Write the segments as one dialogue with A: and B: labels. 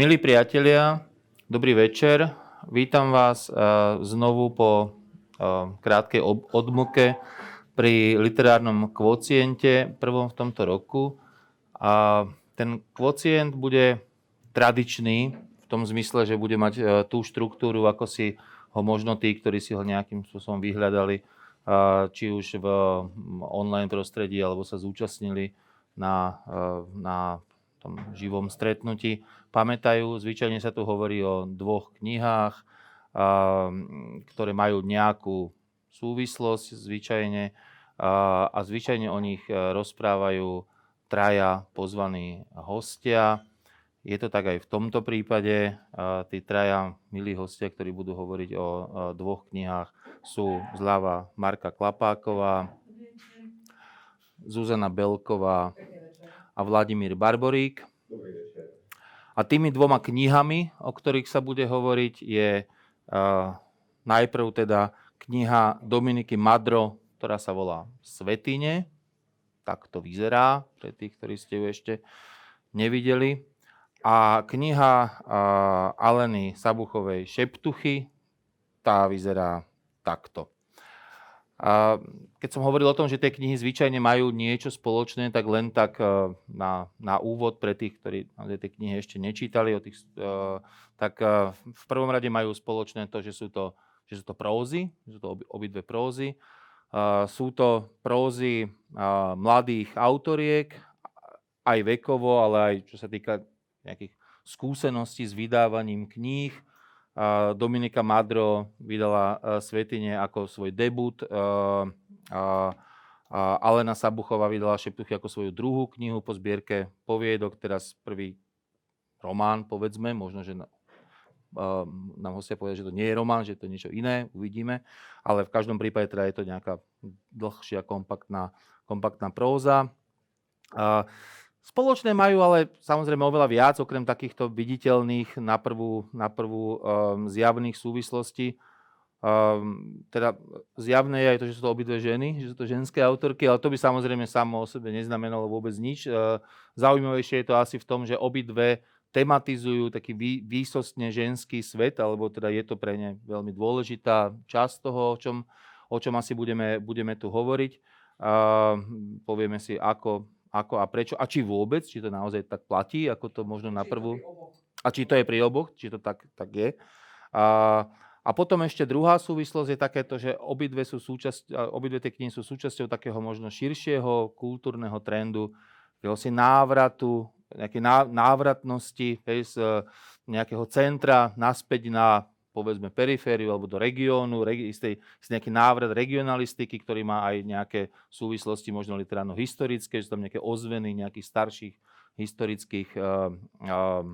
A: Milí priatelia, dobrý večer. Vítam vás eh, znovu po krátkej odmlke pri literárnom kvociente, prvom v tomto roku. A ten kvocient bude tradičný v tom zmysle, že bude mať eh, tú štruktúru, ako si ho možno tí, ktorí si ho nejakým spôsobom vyhľadali, či už v mm, online prostredí, alebo sa zúčastnili na, na tom živom stretnutí pamätajú. Zvyčajne sa tu hovorí o dvoch knihách, ktoré majú nejakú súvislosť zvyčajne a zvyčajne o nich e, rozprávajú traja pozvaní hostia. Je to tak aj v tomto prípade. Tí traja milí hostia, ktorí budú hovoriť o dvoch knihách, sú zľava Marka Klapáková, Zuzana Belková a Vladimír Barborík. A tými dvoma knihami, o ktorých sa bude hovoriť, je najprv teda kniha Dominiky Madro, ktorá sa volá Svetine. Tak to vyzerá, pre tých, ktorí ste ju ešte nevideli. A kniha uh, Aleny Sabuchovej Šeptuchy, tá vyzerá takto. A keď som hovoril o tom, že tie knihy zvyčajne majú niečo spoločné, tak len tak e, na, na úvod pre tých, ktorí tie knihy ešte nečítali, o tých, e, tak e, v prvom rade majú spoločné to, že sú to, že sú to prózy, že sú to obidve prózy. Sú to prózy mladých autoriek, aj vekovo, ale aj čo sa týka nejakých skúseností s vydávaním kníh Dominika Madro vydala e, Svetine ako svoj debut. E, Alena Sabuchová vydala Šeptuchy ako svoju druhú knihu po zbierke poviedok, teraz prvý román, povedzme, možno, že e, nám hostia povedať, že to nie je román, že to je niečo iné, uvidíme, ale v každom prípade teda je to nejaká dlhšia, kompaktná, kompaktná próza. Spoločné majú ale samozrejme oveľa viac, okrem takýchto viditeľných na prvú, na prvú um, zjavných súvislostí. Um, teda zjavné je aj to, že sú to obidve ženy, že sú to ženské autorky, ale to by samozrejme samo o sebe neznamenalo vôbec nič. Uh, zaujímavejšie je to asi v tom, že obidve tematizujú taký vý, výsostne ženský svet, alebo teda je to pre ne veľmi dôležitá časť toho, o čom, o čom asi budeme, budeme tu hovoriť. Uh, povieme si, ako ako a prečo, a či vôbec, či to naozaj tak platí, ako to možno na prvú... A či to je pri oboch, či to tak, tak je. A, a potom ešte druhá súvislosť je takéto, že obidve, sú súčasť, obidve tie knihy sú súčasťou takého možno širšieho kultúrneho trendu, si návratu, nejaké návratnosti z nejakého centra naspäť na povedzme perifériu alebo do regiónu, regi- istej, nejaký návrat regionalistiky, ktorý má aj nejaké súvislosti možno literárno-historické, sú tam nejaké ozveny nejakých starších historických uh, uh,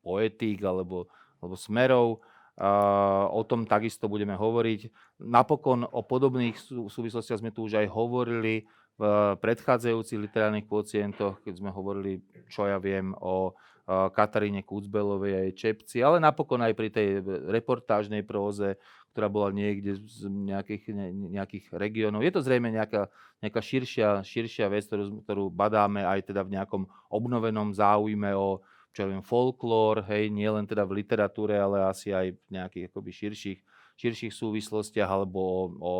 A: poetík alebo, alebo smerov. Uh, o tom takisto budeme hovoriť. Napokon o podobných sú, súvislostiach sme tu už aj hovorili v predchádzajúcich literárnych pacientoch, keď sme hovorili, čo ja viem, o Kataríne Kucbelovej a jej Čepci, ale napokon aj pri tej reportážnej próze, ktorá bola niekde z nejakých, nejakých regiónov. Je to zrejme nejaká, nejaká širšia, širšia vec, ktorú, ktorú badáme aj teda v nejakom obnovenom záujme o čo viem, folklór, hej, nie len teda v literatúre, ale asi aj v nejakých akoby širších, širších súvislostiach alebo o, o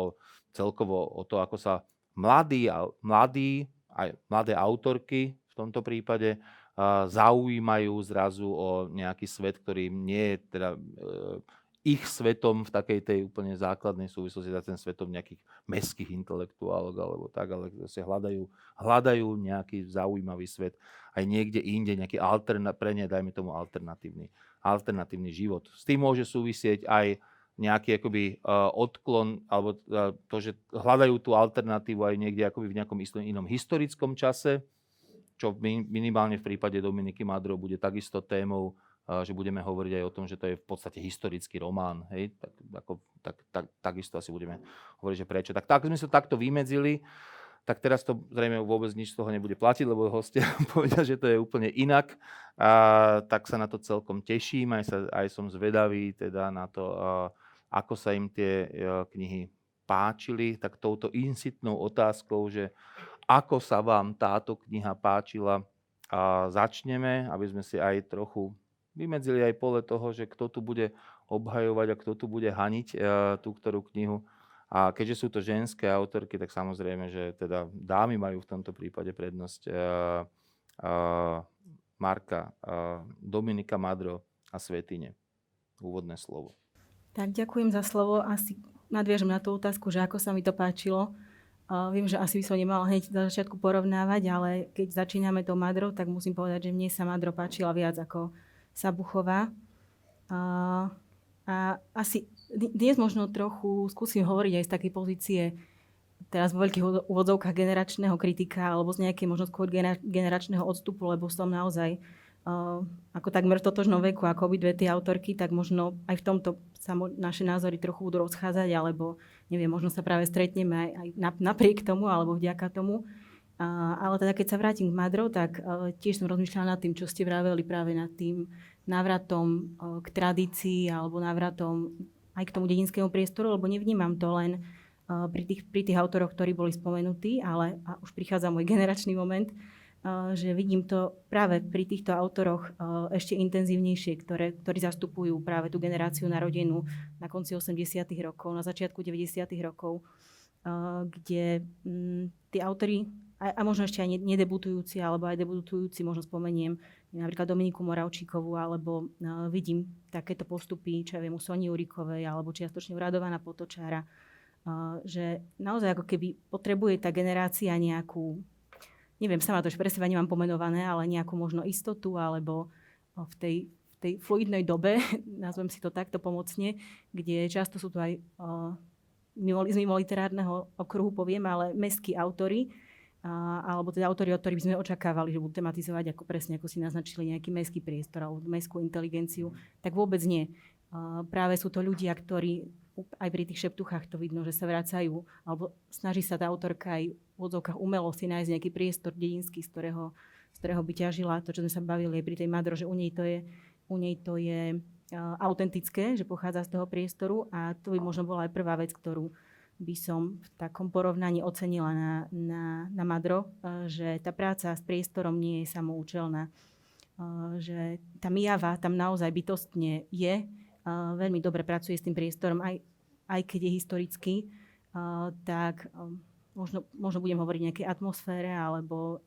A: celkovo o to, ako sa mladí, mladí aj mladé autorky v tomto prípade zaujímajú zrazu o nejaký svet, ktorý nie je teda e, ich svetom v takej tej úplne základnej súvislosti, za ten svetom nejakých mestských intelektuálov alebo tak, ale sa hľadajú, hľadajú nejaký zaujímavý svet aj niekde inde, nejaký alterna, pre ne, dajme tomu alternatívny, alternatívny život. S tým môže súvisieť aj nejaký akoby, uh, odklon, alebo uh, to, že hľadajú tú alternatívu aj niekde akoby v nejakom inom historickom čase, čo minimálne v prípade Dominiky Madro bude takisto témou že budeme hovoriť aj o tom, že to je v podstate historický román. Hej? Tak, ako, tak, tak, takisto asi budeme hovoriť, že prečo. Tak, tak sme sa takto vymedzili, tak teraz to zrejme vôbec nič z toho nebude platiť, lebo hostia povedia, že to je úplne inak. A, tak sa na to celkom teším, aj, sa, aj som zvedavý teda na to, a, ako sa im tie a, knihy páčili, tak touto insitnou otázkou, že ako sa vám táto kniha páčila, a začneme, aby sme si aj trochu vymedzili aj pole toho, že kto tu bude obhajovať a kto tu bude haniť e, tú ktorú knihu. A keďže sú to ženské autorky, tak samozrejme, že teda dámy majú v tomto prípade prednosť uh, uh, Marka, uh, Dominika Madro a Svetine. Úvodné slovo.
B: Tak ďakujem za slovo. Asi nadviežem na tú otázku, že ako sa mi to páčilo. Viem, že asi by som nemala hneď za začiatku porovnávať, ale keď začíname to Madro, tak musím povedať, že mne sa Madro páčila viac ako Sabuchová. Uh, a asi dnes možno trochu skúsim hovoriť aj z takej pozície teraz vo veľkých úvodzovkách generačného kritika alebo z nejakej možno skôr generačného odstupu, lebo som naozaj uh, ako takmer totožnom veku ako obidve tie autorky, tak možno aj v tomto sa naše názory trochu budú rozchádzať, alebo neviem, možno sa práve stretneme aj, aj napriek tomu alebo vďaka tomu. Uh, ale teda keď sa vrátim k Madro, tak uh, tiež som rozmýšľala nad tým, čo ste vraveli práve nad tým návratom uh, k tradícii alebo návratom aj k tomu dedinskému priestoru, lebo nevnímam to len uh, pri tých, pri tých autoroch, ktorí boli spomenutí, ale a už prichádza môj generačný moment, že vidím to práve pri týchto autoroch uh, ešte intenzívnejšie, ktoré, ktorí zastupujú práve tú generáciu narodenú na konci 80. rokov, na začiatku 90. rokov, kde um, tí autory a, a možno ešte aj nedebutujúci, alebo aj debutujúci, možno spomeniem napríklad Dominiku Moravčíkovú, alebo vidím takéto postupy, čo ja viem, u Soni Urikovej, alebo čiastočne u Radovana Potočára, že naozaj ako keby potrebuje tá generácia nejakú, neviem, sama to už pre seba nemám pomenované, ale nejakú možno istotu, alebo v tej, v tej fluidnej dobe, nazvem si to takto pomocne, kde často sú tu aj uh, z mimo literárneho okruhu poviem, ale mestskí autory, a, alebo teda autori, od ktorých by sme očakávali, že budú tematizovať, ako presne, ako si naznačili, nejaký mestský priestor alebo mestskú inteligenciu, tak vôbec nie. A práve sú to ľudia, ktorí aj pri tých šeptuchách to vidno, že sa vracajú, alebo snaží sa tá autorka aj v odzovkách umelo nájsť nejaký priestor dedinský, z ktorého, z ktorého by ťažila to, čo sme sa bavili aj pri tej Madro, že u nej to je, u nej to je uh, autentické, že pochádza z toho priestoru a to by možno bola aj prvá vec, ktorú by som v takom porovnaní ocenila na, na, na Madro, eh, že tá práca s priestorom nie je samoučelná. Eh, že tá Mijava tam naozaj bytostne je, veľmi dobre pracuje s tým priestorom, aj, aj keď je historický, tak možno, možno budem hovoriť o nejakej atmosfére alebo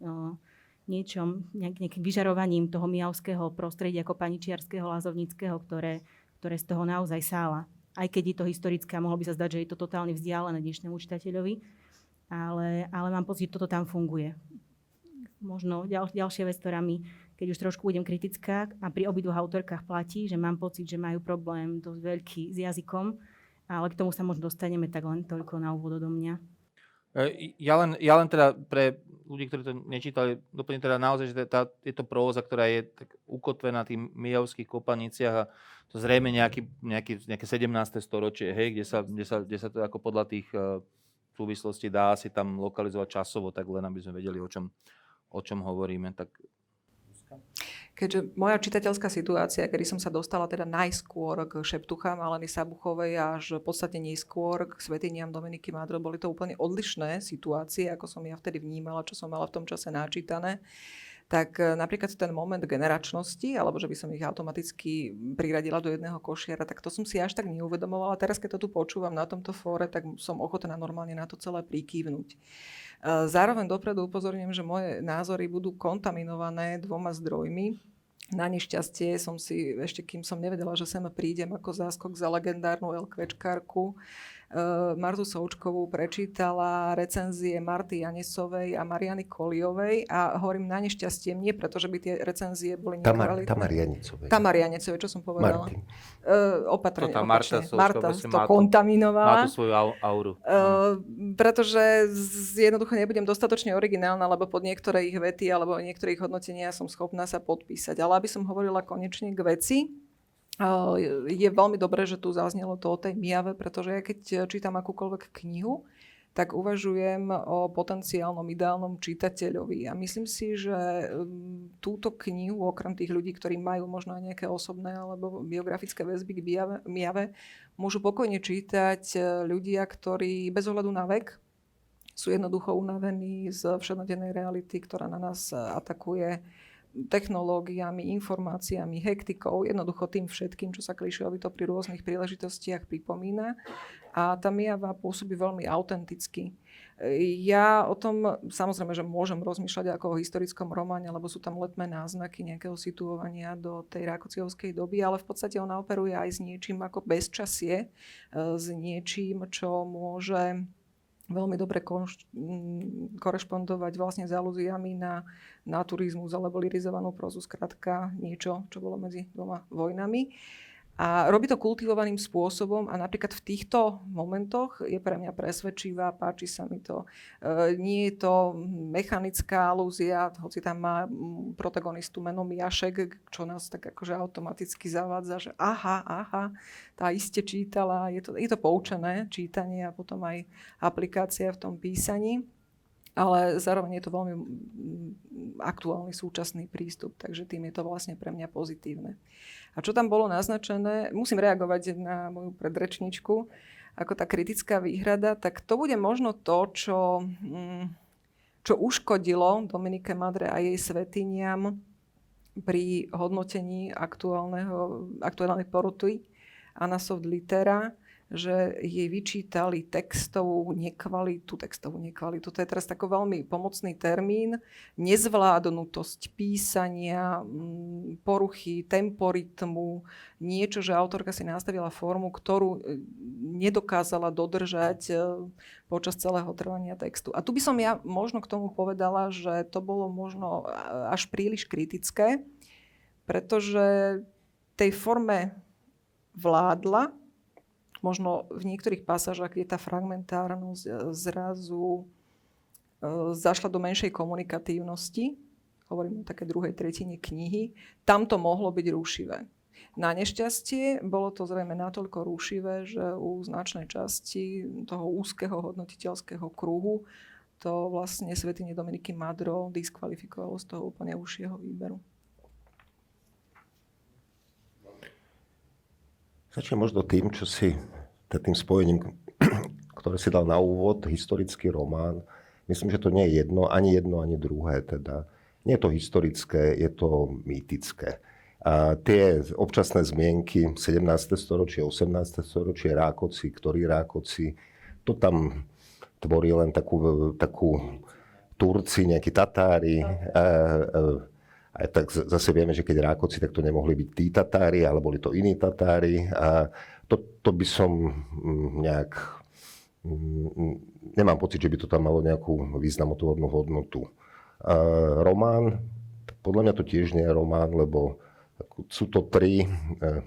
B: niečom, nejakým vyžarovaním toho mijavského prostredia, ako paničiarského, lazovnického, ktoré, ktoré z toho naozaj sála aj keď je to historické a mohlo by sa zdať, že je to totálne vzdialené dnešnému čitateľovi, ale, ale mám pocit, že toto tam funguje. Možno ďal, ďalšia vec, ktorá mi, keď už trošku budem kritická, a pri obidvoch autorkách platí, že mám pocit, že majú problém dosť veľký s jazykom, ale k tomu sa možno dostaneme, tak len toľko na úvod do mňa.
A: E, ja len, ja len teda pre ľudí, ktorí to nečítali, doplním teda naozaj, že tá, je to próza, ktorá je tak ukotvená tých mijavských kopaniciach a to zrejme nejaký, nejaký, nejaké 17. storočie, hej, kde, sa, kde, sa, kde sa to ako podľa tých uh, súvislostí dá si tam lokalizovať časovo, tak len aby sme vedeli, o čom, o čom hovoríme. Tak
C: Keďže moja čitateľská situácia, kedy som sa dostala teda najskôr k šeptuchám Aleny Sabuchovej až podstatne neskôr k svetiniam Dominiky Madro, boli to úplne odlišné situácie, ako som ja vtedy vnímala, čo som mala v tom čase načítané tak e, napríklad ten moment generačnosti, alebo že by som ich automaticky priradila do jedného košiara, tak to som si až tak neuvedomovala. Teraz, keď to tu počúvam na tomto fóre, tak som ochotná normálne na to celé prikývnuť. Zároveň dopredu upozorňujem, že moje názory budú kontaminované dvoma zdrojmi. Na nešťastie som si, ešte kým som nevedela, že sem prídem ako záskok za legendárnu LQčkárku, Martu Součkovú, prečítala recenzie Marty Janesovej a Mariany Koliovej a hovorím na nešťastie nie, pretože by tie recenzie boli nekvalitné.
D: Tamar Janicovej.
C: Tamar Janicovej, čo som povedala?
D: Martin.
C: Uh, opatrne,
A: To tá Marta
C: opačne.
A: Součková
C: Marta to
A: má
C: kontaminovala.
A: Má tu svoju au- auru.
C: Uh, pretože z, jednoducho nebudem dostatočne originálna, lebo pod niektoré ich vety alebo niektoré ich hodnotenia som schopná sa podpísať. Ale aby som hovorila konečne k veci, je veľmi dobré, že tu zaznelo to o tej miave, pretože ja keď čítam akúkoľvek knihu, tak uvažujem o potenciálnom ideálnom čitateľovi. A myslím si, že um, túto knihu, okrem tých ľudí, ktorí majú možno aj nejaké osobné alebo biografické väzby k Miave, môžu pokojne čítať e, ľudia, ktorí bez ohľadu na vek sú jednoducho unavení z všenodennej reality, ktorá na nás e, atakuje technológiami, informáciami, hektikou, jednoducho tým všetkým, čo sa klišovito pri rôznych príležitostiach pripomína. A tá Miava pôsobí veľmi autenticky. Ja o tom samozrejme, že môžem rozmýšľať ako o historickom románe, lebo sú tam letné náznaky nejakého situovania do tej Rákociovskej doby, ale v podstate ona operuje aj s niečím ako bezčasie, e, s niečím, čo môže veľmi dobre konš- m, korešpondovať vlastne s alúziami na naturizmus alebo lirizovanú prozu, skrátka niečo, čo bolo medzi dvoma vojnami. A robí to kultivovaným spôsobom a napríklad v týchto momentoch je pre mňa presvedčivá, páči sa mi to. E, nie je to mechanická alúzia, hoci tam má mm, protagonistu menom Jašek, čo nás tak akože automaticky zavádza, že aha, aha, tá iste čítala, je to, je to poučené čítanie a potom aj aplikácia v tom písaní ale zároveň je to veľmi aktuálny súčasný prístup, takže tým je to vlastne pre mňa pozitívne. A čo tam bolo naznačené, musím reagovať na moju predrečničku, ako tá kritická výhrada, tak to bude možno to, čo, mm, čo uškodilo Dominike Madre a jej svetiniam pri hodnotení aktuálnej poroty Anna Soft Litera, že jej vyčítali textovú nekvalitu, textovú nekvalitu, to je teraz taký veľmi pomocný termín, nezvládnutosť písania, mm, poruchy temporitmu, niečo, že autorka si nastavila formu, ktorú e, nedokázala dodržať e, počas celého trvania textu. A tu by som ja možno k tomu povedala, že to bolo možno a- až príliš kritické, pretože tej forme vládla, možno v niektorých pasážach, kde tá fragmentárnosť e, zrazu e, zašla do menšej komunikatívnosti, hovorím o také druhej tretine knihy, tam to mohlo byť rušivé. Na nešťastie bolo to zrejme natoľko rušivé, že u značnej časti toho úzkeho hodnotiteľského kruhu to vlastne svetine Dominiky Madro diskvalifikovalo z toho úplne užšieho výberu.
D: Začnem možno tým, čo si, tým spojením, ktoré si dal na úvod, historický román. Myslím, že to nie je jedno, ani jedno, ani druhé. Teda. Nie je to historické, je to mýtické. A tie občasné zmienky 17. storočie, 18. storočie, Rákoci, ktorí Rákoci, to tam tvorí len takú, takú Turci, nejakí Tatári. A, a, aj tak zase vieme, že keď Rákoci, tak to nemohli byť tí Tatári, ale boli to iní Tatári. A to, to by som mm, nejak... mm, Nemám pocit, že by to tam malo nejakú významotvornú hodnotu. Román, podľa mňa to tiež nie je román, lebo sú to tri eh,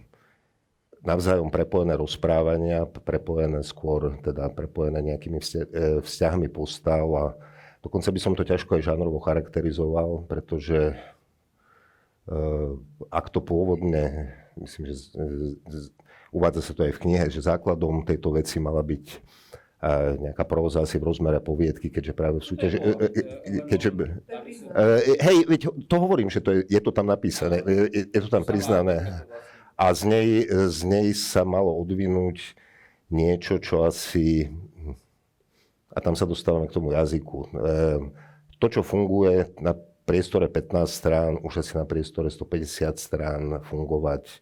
D: navzájom prepojené rozprávania, prepojené skôr, teda prepojené nejakými eh, vzťahmi postav a dokonca by som to ťažko aj žánrovo charakterizoval, pretože eh, ak to pôvodne, myslím, že uvádza sa to aj v knihe, že základom tejto veci mala byť a nejaká próza asi v rozmere poviedky, keďže práve v súťaži... e, e, Keďže, e, hej, veď to hovorím, že to je, je to tam napísané, je, je to tam priznané. A z nej, z nej sa malo odvinúť niečo, čo asi... A tam sa dostávame k tomu jazyku. E, to, čo funguje na priestore 15 strán, už asi na priestore 150 strán fungovať, e,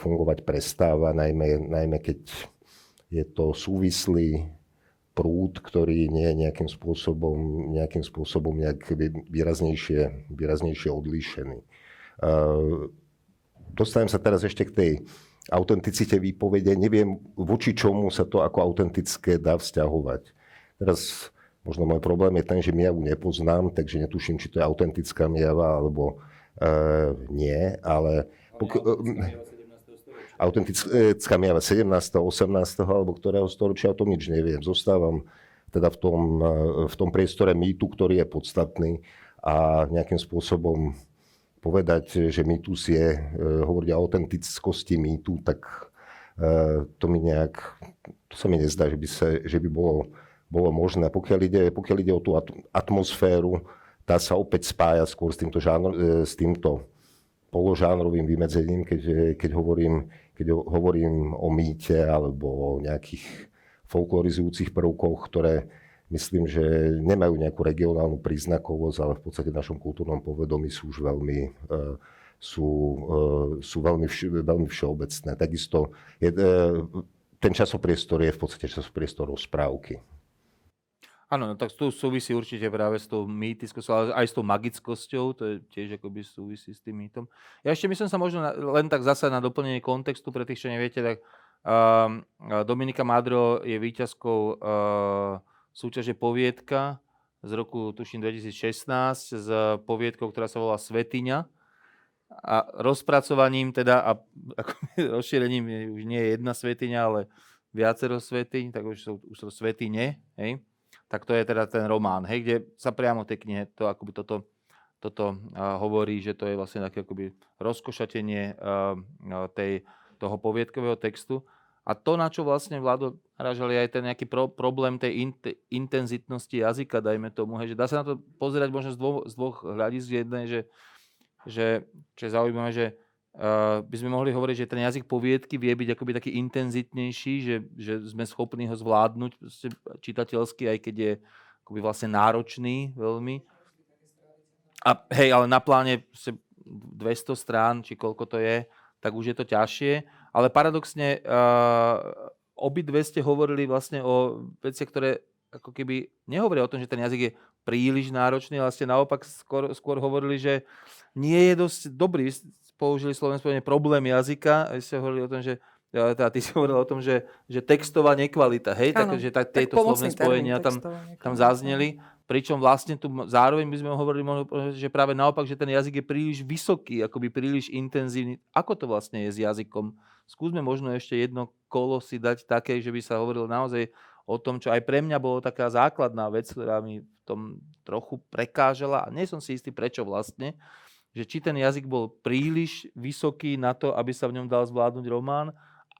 D: fungovať prestáva, najmä, najmä keď je to súvislý prúd, ktorý nie je nejakým spôsobom, nejakým spôsobom nejak výraznejšie, výraznejšie odlíšený. Uh, Dostanem sa teraz ešte k tej autenticite výpovede, neviem voči čomu sa to ako autentické dá vzťahovať. Teraz možno môj problém je ten, že miavu nepoznám, takže netuším, či to je autentická miava alebo e, nie, ale... Pok- autentická miava 17., 18. alebo ktorého storočia, o tom nič neviem. Zostávam teda v tom, e, v tom priestore mýtu, ktorý je podstatný a nejakým spôsobom povedať, že mýtus je, e, hovoriť o autentickosti mýtu, tak e, to mi nejak, to sa mi nezdá, že by, sa, že by bolo, bolo možné. Pokiaľ ide, pokiaľ ide o tú atmosféru, tá sa opäť spája skôr s týmto, žánr, s týmto položánrovým vymedzením, keď, keď, hovorím, keď hovorím o mýte alebo o nejakých folklorizujúcich prvkoch, ktoré myslím, že nemajú nejakú regionálnu príznakovosť, ale v podstate v našom kultúrnom povedomí sú už veľmi, e, sú, e, sú veľmi, veľmi všeobecné. Takisto je, ten časopriestor je v podstate časopriestor rozprávky.
A: Áno, no tak tu súvisí určite práve s tou mýtickosťou, ale aj s tou magickosťou, to je tiež akoby súvisí s tým mýtom. Ja ešte myslím sa možno na, len tak zase na doplnenie kontextu, pre tých, čo neviete, tak uh, Dominika Madro je výťazkou uh, súťaže Poviedka z roku, tuším, 2016 s poviedkou, ktorá sa volá Svetiňa. A rozpracovaním teda a ako, rozšírením už nie je jedna svetiňa, ale viacero svetiň, tak už sú, už sú svetine, hej. Tak to je teda ten román, hej, kde sa priamo tej knihe to akoby toto, toto uh, hovorí, že to je vlastne také akoby rozkošatenie uh, tej, toho poviedkového textu. A to, na čo vlastne Vlado narážal, je aj ten nejaký pro, problém tej in, intenzitnosti jazyka, dajme tomu. Hej, že dá sa na to pozerať možno z dvoch, z dvoch hľadisk. Jedné, že, že čo je zaujímavé, že by sme mohli hovoriť, že ten jazyk poviedky vie byť akoby taký intenzitnejší, že, že sme schopní ho zvládnuť čitateľsky, aj keď je akoby vlastne náročný veľmi. A hej, ale na pláne 200 strán, či koľko to je, tak už je to ťažšie ale paradoxne uh, obidve ste hovorili vlastne o veciach, ktoré ako keby nehovoria o tom, že ten jazyk je príliš náročný, ale ste naopak skôr, skôr hovorili, že nie je dosť dobrý. Použili slovenské problém jazyka a ste hovorili o tom, že teda ty si hovoril o tom, že, že textová nekvalita, hej, ano, tak, tieto tak slovné spojenia tam, tam zazneli. Pričom vlastne tu zároveň by sme hovorili, že práve naopak, že ten jazyk je príliš vysoký, akoby príliš intenzívny. Ako to vlastne je s jazykom? Skúsme možno ešte jedno kolo si dať také, že by sa hovorilo naozaj o tom, čo aj pre mňa bolo taká základná vec, ktorá mi v tom trochu prekážala a nie som si istý prečo vlastne, že či ten jazyk bol príliš vysoký na to, aby sa v ňom dal zvládnuť román,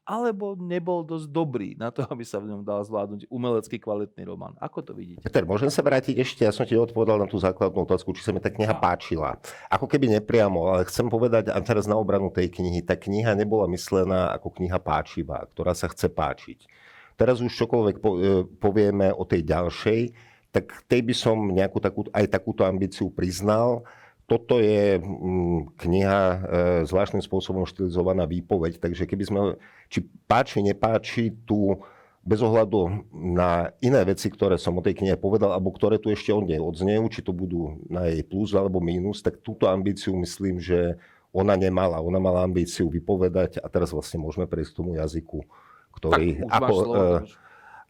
A: alebo nebol dosť dobrý na to, aby sa v ňom dal zvládnuť umelecký kvalitný román. Ako to vidíte?
D: Peter, môžem sa vrátiť ešte, ja som ti odpovedal na tú základnú otázku, či sa mi tá kniha páčila. Ako keby nepriamo, ale chcem povedať, a teraz na obranu tej knihy, tá kniha nebola myslená ako kniha páčivá, ktorá sa chce páčiť. Teraz už čokoľvek e, povieme o tej ďalšej, tak tej by som nejakú takú, aj takúto ambíciu priznal toto je mm, kniha e, zvláštnym spôsobom štilizovaná výpoveď, takže keby sme, či páči, nepáči, tu bez ohľadu na iné veci, ktoré som o tej knihe povedal, alebo ktoré tu ešte od nej odznejú, či to budú na jej plus alebo mínus, tak túto ambíciu myslím, že ona nemala. Ona mala ambíciu vypovedať a teraz vlastne môžeme prejsť k tomu jazyku, ktorý
A: tak, ako, slovo, uh,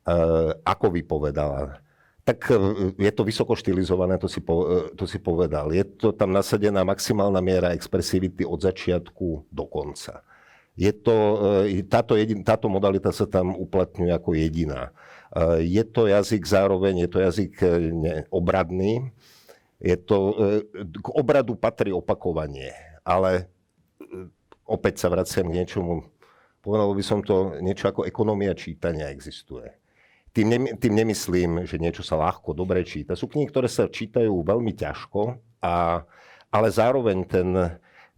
D: uh, ako vypovedala. Tak e, je to vysoko štilizované, to si, po, e, to si povedal. Je to tam nasadená maximálna miera expresivity od začiatku do konca. Je to, e, táto, jedin, táto modalita sa tam uplatňuje ako jediná. Je to jazyk zároveň, je to jazyk obradný. Je to, k obradu patrí opakovanie, ale opäť sa vraciam k niečomu, povedal by som to, niečo ako ekonomia čítania existuje tým, ne, tým nemyslím, že niečo sa ľahko, dobre číta. Sú knihy, ktoré sa čítajú veľmi ťažko, a, ale zároveň ten,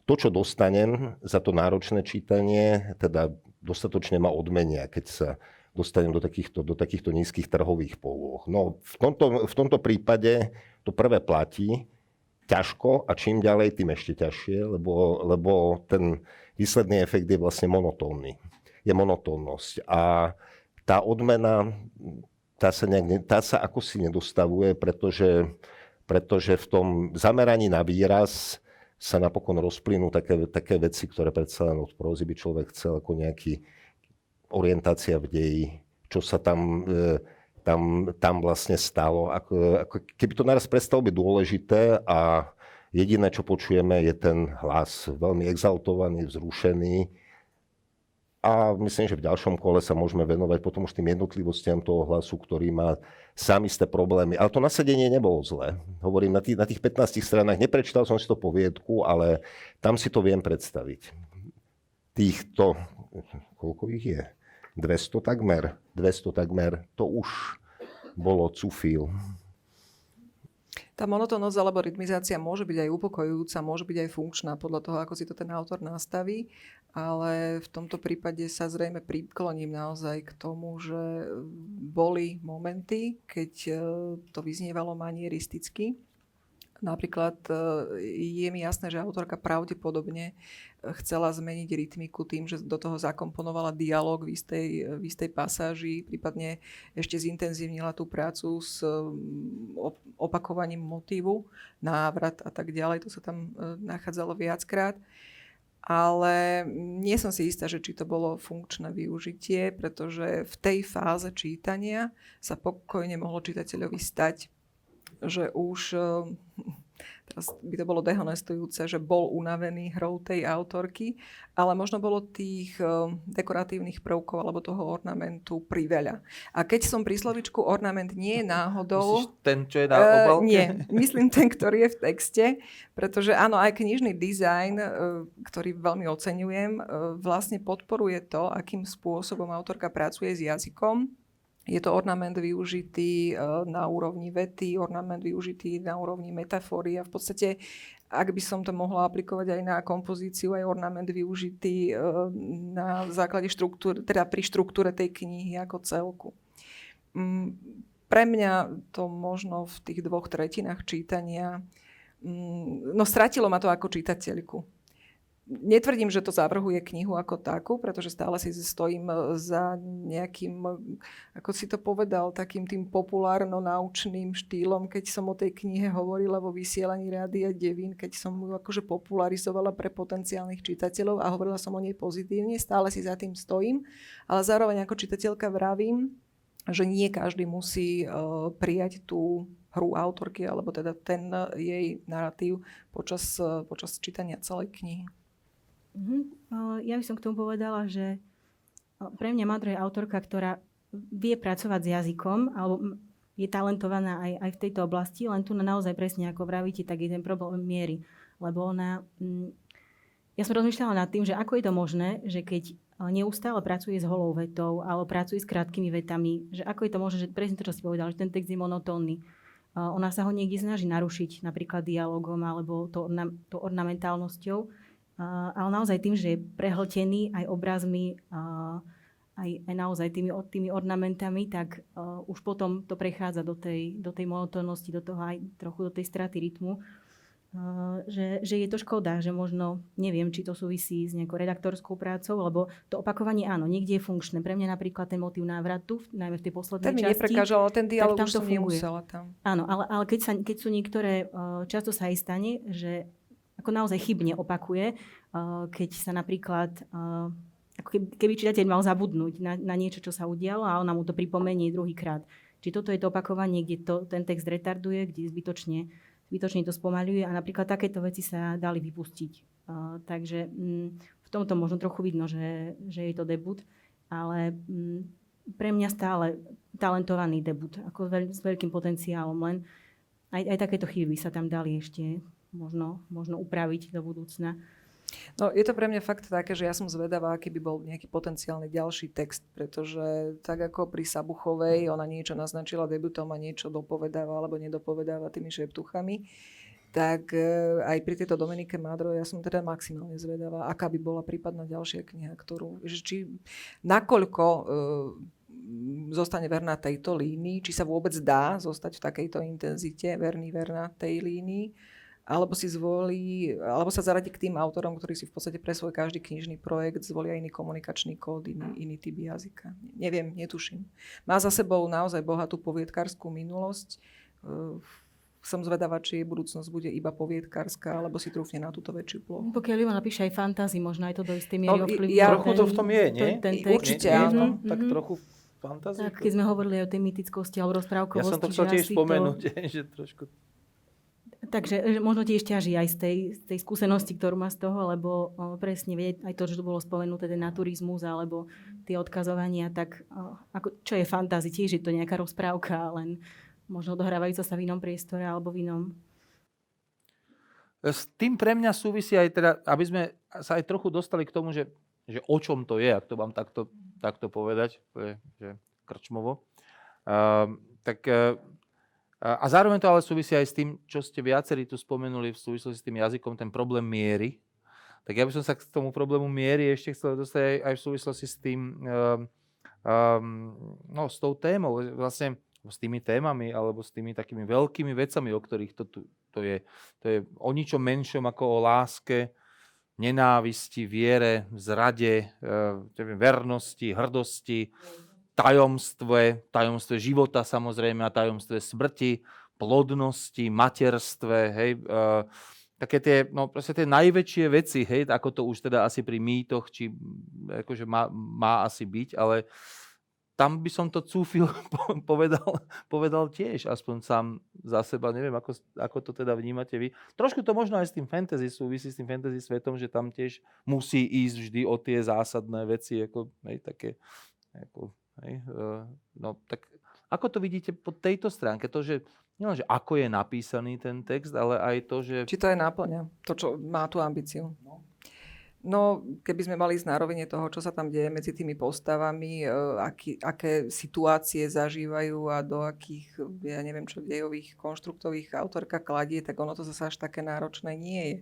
D: to, čo dostanem za to náročné čítanie, teda dostatočne ma odmenia, keď sa dostanem do takýchto, do takýchto nízkych trhových polôch. No v tomto, v tomto prípade to prvé platí, ťažko a čím ďalej, tým ešte ťažšie, lebo, lebo ten výsledný efekt je vlastne monotónny. Je monotónnosť. A tá odmena, tá sa, nejak, tá sa ako nedostavuje, pretože, pretože v tom zameraní na výraz sa napokon rozplynú také, také veci, ktoré predsa len od prózy by človek chcel ako nejaký orientácia v deji, čo sa tam, e, tam, tam vlastne stalo. Ako, ako, keby to naraz prestalo byť dôležité a jediné, čo počujeme, je ten hlas veľmi exaltovaný, vzrušený, a myslím, že v ďalšom kole sa môžeme venovať potom už tým jednotlivostiam toho hlasu, ktorý má sám isté problémy. Ale to nasadenie nebolo zlé. Hovorím, na tých, na tých 15 stranách, neprečítal som si to poviedku, ale tam si to viem predstaviť. Týchto, koľko ich je? 200 takmer. 200 takmer. To už bolo cufil.
C: Tá monotónnosť alebo rytmizácia môže byť aj upokojujúca, môže byť aj funkčná podľa toho, ako si to ten autor nastaví, ale v tomto prípade sa zrejme prikloním naozaj k tomu, že boli momenty, keď e, to vyznievalo manieristicky Napríklad e, je mi jasné, že autorka pravdepodobne e, chcela zmeniť rytmiku tým, že do toho zakomponovala dialog v istej, v istej pasáži, prípadne ešte zintenzívnila tú prácu s opakovaním motívu, návrat a tak ďalej. To sa tam e, nachádzalo viackrát. Ale nie som si istá, že či to bolo funkčné využitie, pretože v tej fáze čítania sa pokojne mohlo čitateľovi stať že už eh, teraz by to bolo dehonestujúce, že bol unavený hrou tej autorky, ale možno bolo tých eh, dekoratívnych prvkov alebo toho ornamentu priveľa. A keď som pri slovičku ornament nie je náhodou...
A: Myslíš ten, čo je na eh, obálke?
C: Uh, nie, myslím ten, ktorý je v texte, pretože áno, aj knižný dizajn, uh, ktorý veľmi oceňujem, uh, vlastne podporuje to, akým spôsobom autorka pracuje s jazykom je to ornament využitý e, na úrovni vety, ornament využitý na úrovni metafory a v podstate, ak by som to mohla aplikovať aj na kompozíciu, aj ornament využitý e, na základe štruktúry, teda pri štruktúre tej knihy ako celku. Mm, pre mňa to možno v tých dvoch tretinách čítania, mm, no stratilo ma to ako čitateľku Netvrdím, že to zavrhuje knihu ako takú, pretože stále si stojím e, za nejakým, e, ako si to povedal, takým tým populárno-naučným štýlom, keď som o tej knihe hovorila vo vysielaní Rádia Devín, keď som ju akože popularizovala pre potenciálnych čitateľov a hovorila som o nej pozitívne, stále si za tým stojím, ale zároveň ako čitateľka vravím, že nie každý musí uh, prijať tú hru autorky, alebo teda ten jej narratív počas, počas čítania celej knihy.
B: Uh-huh. Ja by som k tomu povedala, že pre mňa Madro je autorka, ktorá vie pracovať s jazykom, alebo je talentovaná aj, aj v tejto oblasti, len tu na naozaj presne, ako vravíte, tak je ten problém miery. Lebo ona... Ja som rozmýšľala nad tým, že ako je to možné, že keď neustále pracuje s holou vetou alebo pracuje s krátkými vetami, že ako je to možné, že presne to, čo si povedal, že ten text je monotónny. Ona sa ho niekde snaží narušiť, napríklad dialogom alebo to, to ornamentálnosťou ale naozaj tým, že je prehltený aj obrazmi, aj, aj naozaj tými, tými ornamentami, tak uh, už potom to prechádza do tej, do tej monotónnosti, do toho aj trochu do tej straty rytmu. Uh, že, že je to škoda, že možno, neviem, či to súvisí s nejakou redaktorskou prácou, lebo to opakovanie áno, niekde je funkčné. Pre mňa napríklad ten motív návratu, najmä v tej poslednej
C: ten
B: časti. Ten mi
C: neprekážal, ten dialog už som nemusela tam.
B: Áno, ale, ale keď, sa, keď sú niektoré, uh, často sa aj stane, že ako naozaj chybne opakuje, eh, keď sa napríklad eh, ako keby, čitateľ mal zabudnúť na, na niečo, čo sa udialo a ona mu to pripomenie druhýkrát. Či toto je to opakovanie, kde to, ten text retarduje, kde zbytočne, zbytočne to spomaľuje a napríklad takéto veci sa dali vypustiť. Uh, takže mm, v tomto možno trochu vidno, že, že je to debut, ale mm, pre mňa stále talentovaný debut, ako s veľkým potenciálom, len aj, aj takéto chyby sa tam dali ešte možno, možno upraviť do budúcna.
C: No, je to pre mňa fakt také, že ja som zvedavá, aký by bol nejaký potenciálny ďalší text, pretože tak ako pri Sabuchovej, ona niečo naznačila debutom a niečo dopovedáva alebo nedopovedáva tými šeptuchami, tak e, aj pri tejto Dominike Madro ja som teda maximálne zvedavá, aká by bola prípadná ďalšia kniha, ktorú, že či, nakoľko e, zostane verná tejto línii, či sa vôbec dá zostať v takejto intenzite verný verná tej línii, alebo si zvolí, alebo sa zaradí k tým autorom, ktorí si v podstate pre svoj každý knižný projekt zvolia iný komunikačný kód, iný, iný typ jazyka. Neviem, netuším. Má za sebou naozaj bohatú poviedkarskú minulosť. som zvedavá, či jej budúcnosť bude iba poviedkárska, alebo si trúfne na túto väčšiu plochu.
B: Pokiaľ Ivo napíše aj fantázy, možno aj to do istej miery
C: No,
B: ovplyvňuje.
C: ja-
A: Trochu to v tom je, nie?
B: Ten, ten.
C: Určite
A: Nie- je
C: áno.
A: tam Tak
B: Mhm.
A: trochu fantázie.
B: Tak, keď sme hovorili o tej mytickosti alebo
A: Ja
B: rozprávkovosti.
A: som to chcel tiež spomenúť, že trošku...
B: Takže že možno tiež ťaží aj z tej, z tej skúsenosti, ktorú má z toho, lebo presne vie aj to, že tu bolo spomenuté ten naturizmus alebo tie odkazovania, tak ako, čo je fantázi, tiež je to nejaká rozprávka, len možno dohrávajúca sa v inom priestore alebo v inom.
A: S tým pre mňa súvisí aj teda, aby sme sa aj trochu dostali k tomu, že, že o čom to je, ak to mám takto, takto povedať, to že krčmovo. Uh, tak, uh, a zároveň to ale súvisí aj s tým, čo ste viacerí tu spomenuli v súvislosti s tým jazykom, ten problém miery. Tak ja by som sa k tomu problému miery ešte chcel dostať aj, v súvislosti s tým, um, um, no s tou témou, vlastne s tými témami alebo s tými takými veľkými vecami, o ktorých to, tu, to je. To je o ničom menšom ako o láske, nenávisti, viere, zrade, e, vernosti, hrdosti, tajomstve, tajomstve života samozrejme a tajomstve smrti, plodnosti, materstve, hej, e, také tie, no tie najväčšie veci, hej, ako to už teda asi pri mýtoch, či akože má, má asi byť, ale tam by som to cúfil povedal, povedal tiež, aspoň sám za seba. Neviem, ako, ako to teda vnímate vy. Trošku to možno aj s tým fantasy súvisí, s tým fantasy svetom, že tam tiež musí ísť vždy o tie zásadné veci, ako, hej, také, ako, hej, uh, no, tak ako to vidíte po tejto stránke? To, že nielen, že ako je napísaný ten text, ale aj to, že...
C: Či to aj náplňa, to, čo má tú ambíciu. No, keby sme mali ísť na rovine toho, čo sa tam deje medzi tými postavami, e, aký, aké situácie zažívajú a do akých, ja neviem čo, dejových konštruktových autorka kladie, tak ono to zase až také náročné nie je.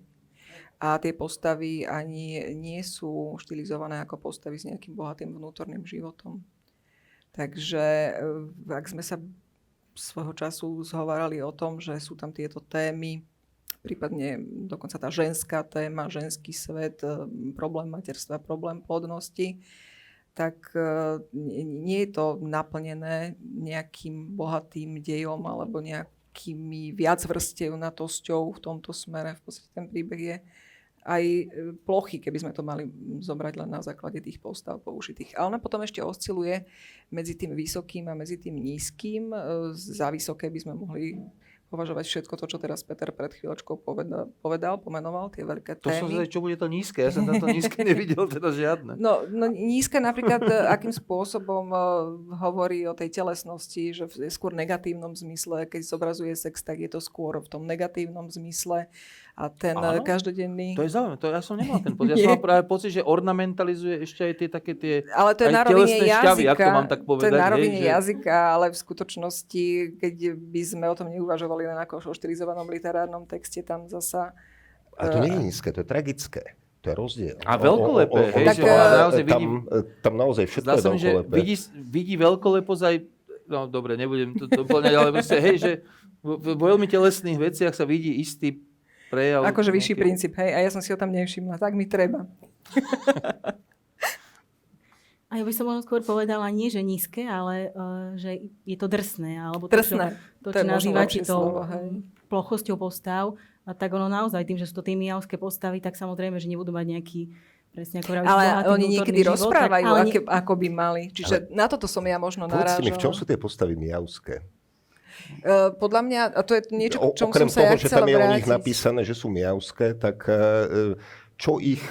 C: A tie postavy ani nie sú štilizované ako postavy s nejakým bohatým vnútorným životom. Takže e, ak sme sa svojho času zhovárali o tom, že sú tam tieto témy, prípadne dokonca tá ženská téma, ženský svet, e, problém materstva, problém plodnosti, tak e, nie je to naplnené nejakým bohatým dejom alebo nejakými viacvrstevnatosťou v tomto smere. V podstate ten príbeh je aj e, plochy, keby sme to mali zobrať len na základe tých postav použitých. A ona potom ešte osciluje medzi tým vysokým a medzi tým nízkym. Za vysoké by sme mohli považovať všetko to, čo teraz Peter pred chvíľočkou povedal, povedal pomenoval, tie veľké
A: To som
C: témy.
A: zvedal, čo bude to nízke. Ja som tam to nízke nevidel teda žiadne.
C: No, no nízke napríklad, e, akým spôsobom uh, hovorí o tej telesnosti, že v skôr negatívnom zmysle, keď zobrazuje sex, tak je to skôr v tom negatívnom zmysle. A ten
A: Áno?
C: Každodenný...
A: To je zaujímavé, to ja som nemal ten pocit. Ja som mal práve pocit, že ornamentalizuje ešte aj tie také tie...
C: Ale to je na rovine
A: šťavy,
C: jazyka.
A: ak to mám tak
C: to je
A: povedať,
C: na rovine
A: že-
C: jazyka, ale v skutočnosti, keď by sme o tom neuvažovali len ako o štilizovanom literárnom texte, tam zasa...
D: A to nie je nízke, to je tragické. To je rozdiel.
A: A veľkolepé,
C: hej,
D: že
C: že ona
A: naozaj
D: tam,
A: vidí-
D: tam naozaj všetko
A: Zdá
D: je
A: mi, že
D: veľkolepé.
A: vidí, vidí veľkoleposť aj... No dobre, nebudem to doplňať, ale proste, hej, že v, v veľmi telesných veciach sa vidí istý prejav.
C: Akože vyšší
A: nejaký-
C: princíp, hej, a ja som si ho tam nevšimla, tak mi treba.
B: A ja by som možno skôr povedala nie, že nízke, ale uh, že je to drsné. Alebo to, čo, to,
C: To
B: čo nazývate
C: lepšie
B: to
C: slovo, hej.
B: plochosťou postav. A tak ono naozaj, tým, že sú to tie mijavské postavy, tak samozrejme, že nebudú mať nejaký presne ako
C: Ale oni niekedy
B: život,
C: rozprávajú,
B: tak, ale
C: aké, ako by mali. Čiže na toto som ja možno
D: Povedzte mi, v čom
C: narážala.
D: sú tie postavy mijavské?
C: Uh, podľa mňa, a to je niečo,
D: O,
C: k čomu
D: okrem
C: som sa
D: toho,
C: ja
D: že tam je o nich
C: vrátiť.
D: napísané, že sú mijavské, tak e, čo ich...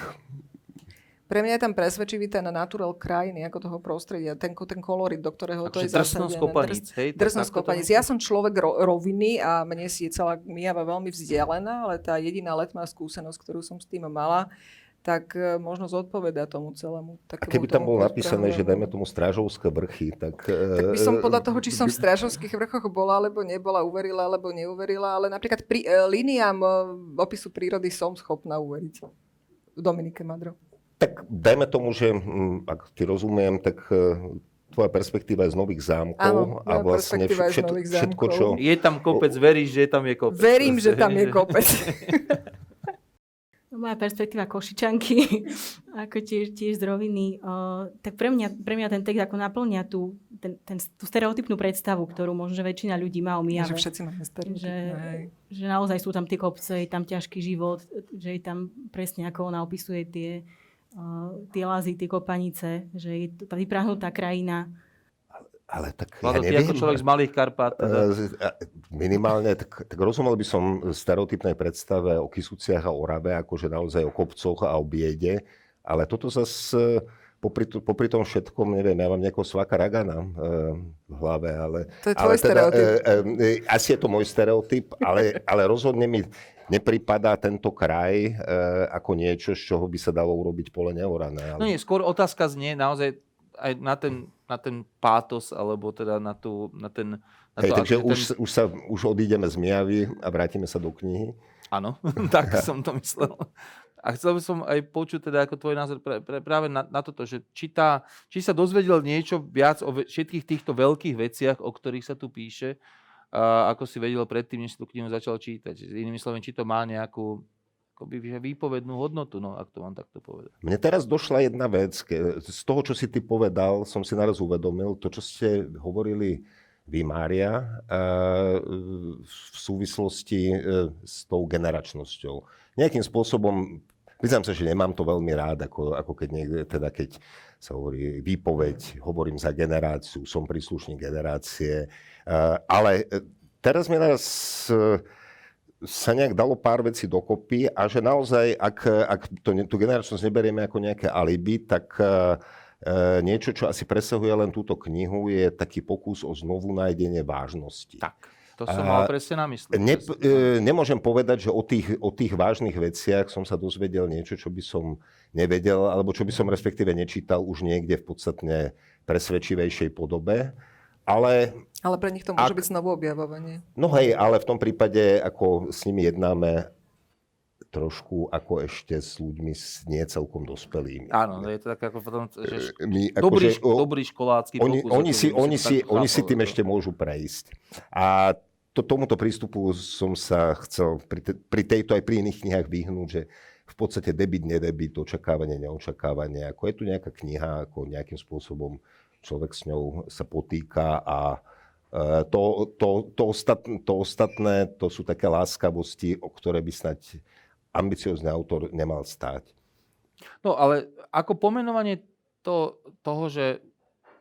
C: Pre mňa je tam presvedčivý ten natural krajiny, ako toho prostredia, ten, ten kolorit, do ktorého to
A: Akože
C: je
A: drsnosť
C: zasadené.
A: kopaníc,
C: Drsnosť
A: to
C: kopaníc. Ja som človek ro- roviny a mne si je celá Mijava veľmi vzdialená, ale tá jediná letná skúsenosť, ktorú som s tým mala, tak e, možno zodpoveda tomu celému.
D: A keby tam bolo napísané, že dajme
C: tomu
D: strážovské vrchy, tak...
C: tak by
D: e,
C: som podľa toho, či som v strážovských vrchoch bola, alebo nebola, uverila, alebo neuverila, ale napríklad pri, e, líniám e, opisu prírody som schopná uveriť. Dominike Madro.
D: Tak dajme tomu, že mm, ak ti rozumiem, tak e, tvoja perspektíva je z nových zámkov
C: Áno,
D: a vlastne všet, všetko, čo...
A: Je tam kopec, veríš, že tam je kopec.
C: Verím, že tam je kopec.
B: No, moja perspektíva Košičanky, ako tiež, tiež z roviny, uh, tak pre mňa, pre mňa ten text ako naplňa tú, ten, ten, tú stereotypnú predstavu, ktorú možno, väčšina ľudí má o Mijave.
C: Že všetci máme stereotyp.
B: Že, že naozaj sú tam tie kopce, je tam ťažký život, že je tam presne ako ona opisuje tie, uh, tie lazy, tie kopanice, že je to tá vyprahnutá krajina.
D: Ale tak
A: Vlado,
D: ja neviem,
A: ako človek z Malých Karpát. Teda.
D: Minimálne, tak, tak rozumel by som stereotypnej predstave o Kisúciach a Orave, akože naozaj o kopcoch a o biede, ale toto zase popri, popri tom všetkom, neviem, ja mám nejakého svaka Ragana e, v hlave, ale...
C: To je tvoj
D: ale teda,
C: stereotyp.
D: E, e, asi je to môj stereotyp, ale, ale rozhodne mi nepripadá tento kraj e, ako niečo, z čoho by sa dalo urobiť pole neorané. Ale...
A: No nie, skôr otázka znie naozaj aj na ten, na ten pátos, alebo teda na, tú, na ten... Na
D: Hej,
A: to,
D: takže
A: ten...
D: už, už, sa, už odídeme z Mijavy a vrátime sa do knihy.
A: Áno, tak som to myslel. A chcel by som aj počuť teda ako tvoj názor pre, pre, práve na, na toto, že či, tá, či sa dozvedel niečo viac o ve, všetkých týchto veľkých veciach, o ktorých sa tu píše, a ako si vedel predtým, než si tú knihu začal čítať. Inými slovami, či to má nejakú akoby, že výpovednú hodnotu, no, ak to mám takto povedať.
D: Mne teraz došla jedna vec. Z toho, čo si ty povedal, som si naraz uvedomil, to, čo ste hovorili vy, Mária, v súvislosti e, s tou generačnosťou. Nejakým spôsobom Priznám sa, že nemám to veľmi rád, ako, ako keď niekde, teda keď sa hovorí výpoveď, hovorím za generáciu, som príslušník generácie, uh, ale e, teraz mi uh, sa nejak dalo pár vecí dokopy a že naozaj, ak, ak to, tú generačnosť neberieme ako nejaké alibi, tak uh, niečo, čo asi presahuje len túto knihu, je taký pokus o znovu nájdenie vážnosti.
A: Tak. To som mal presne na mysli.
D: Ne, e, nemôžem povedať, že o tých, o tých vážnych veciach som sa dozvedel niečo, čo by som nevedel, alebo čo by som respektíve nečítal už niekde v podstatne presvedčivejšej podobe. Ale,
C: ale pre nich to môže ak, byť znovu objavovanie.
D: No hej, ale v tom prípade, ako s nimi jednáme, trošku ako ešte s ľuďmi nie celkom dospelými.
A: Áno, je to tak ako potom, že
D: e, My, ako
A: dobrý,
D: že, o,
A: dobrý školácky
D: oni,
A: pokus.
D: Oni, si, oni, si, oni si tým
A: to.
D: ešte môžu prejsť. A to, tomuto prístupu som sa chcel pri, te, pri tejto aj pri iných knihách vyhnúť, že v podstate debit, nedebit, očakávanie, neočakávanie. Ako je tu nejaká kniha, ako nejakým spôsobom človek s ňou sa potýka a to, to, to, ostatné, to ostatné, to sú také láskavosti, o ktoré by snať ambiciózny autor nemal stáť.
A: No ale ako pomenovanie to, toho, že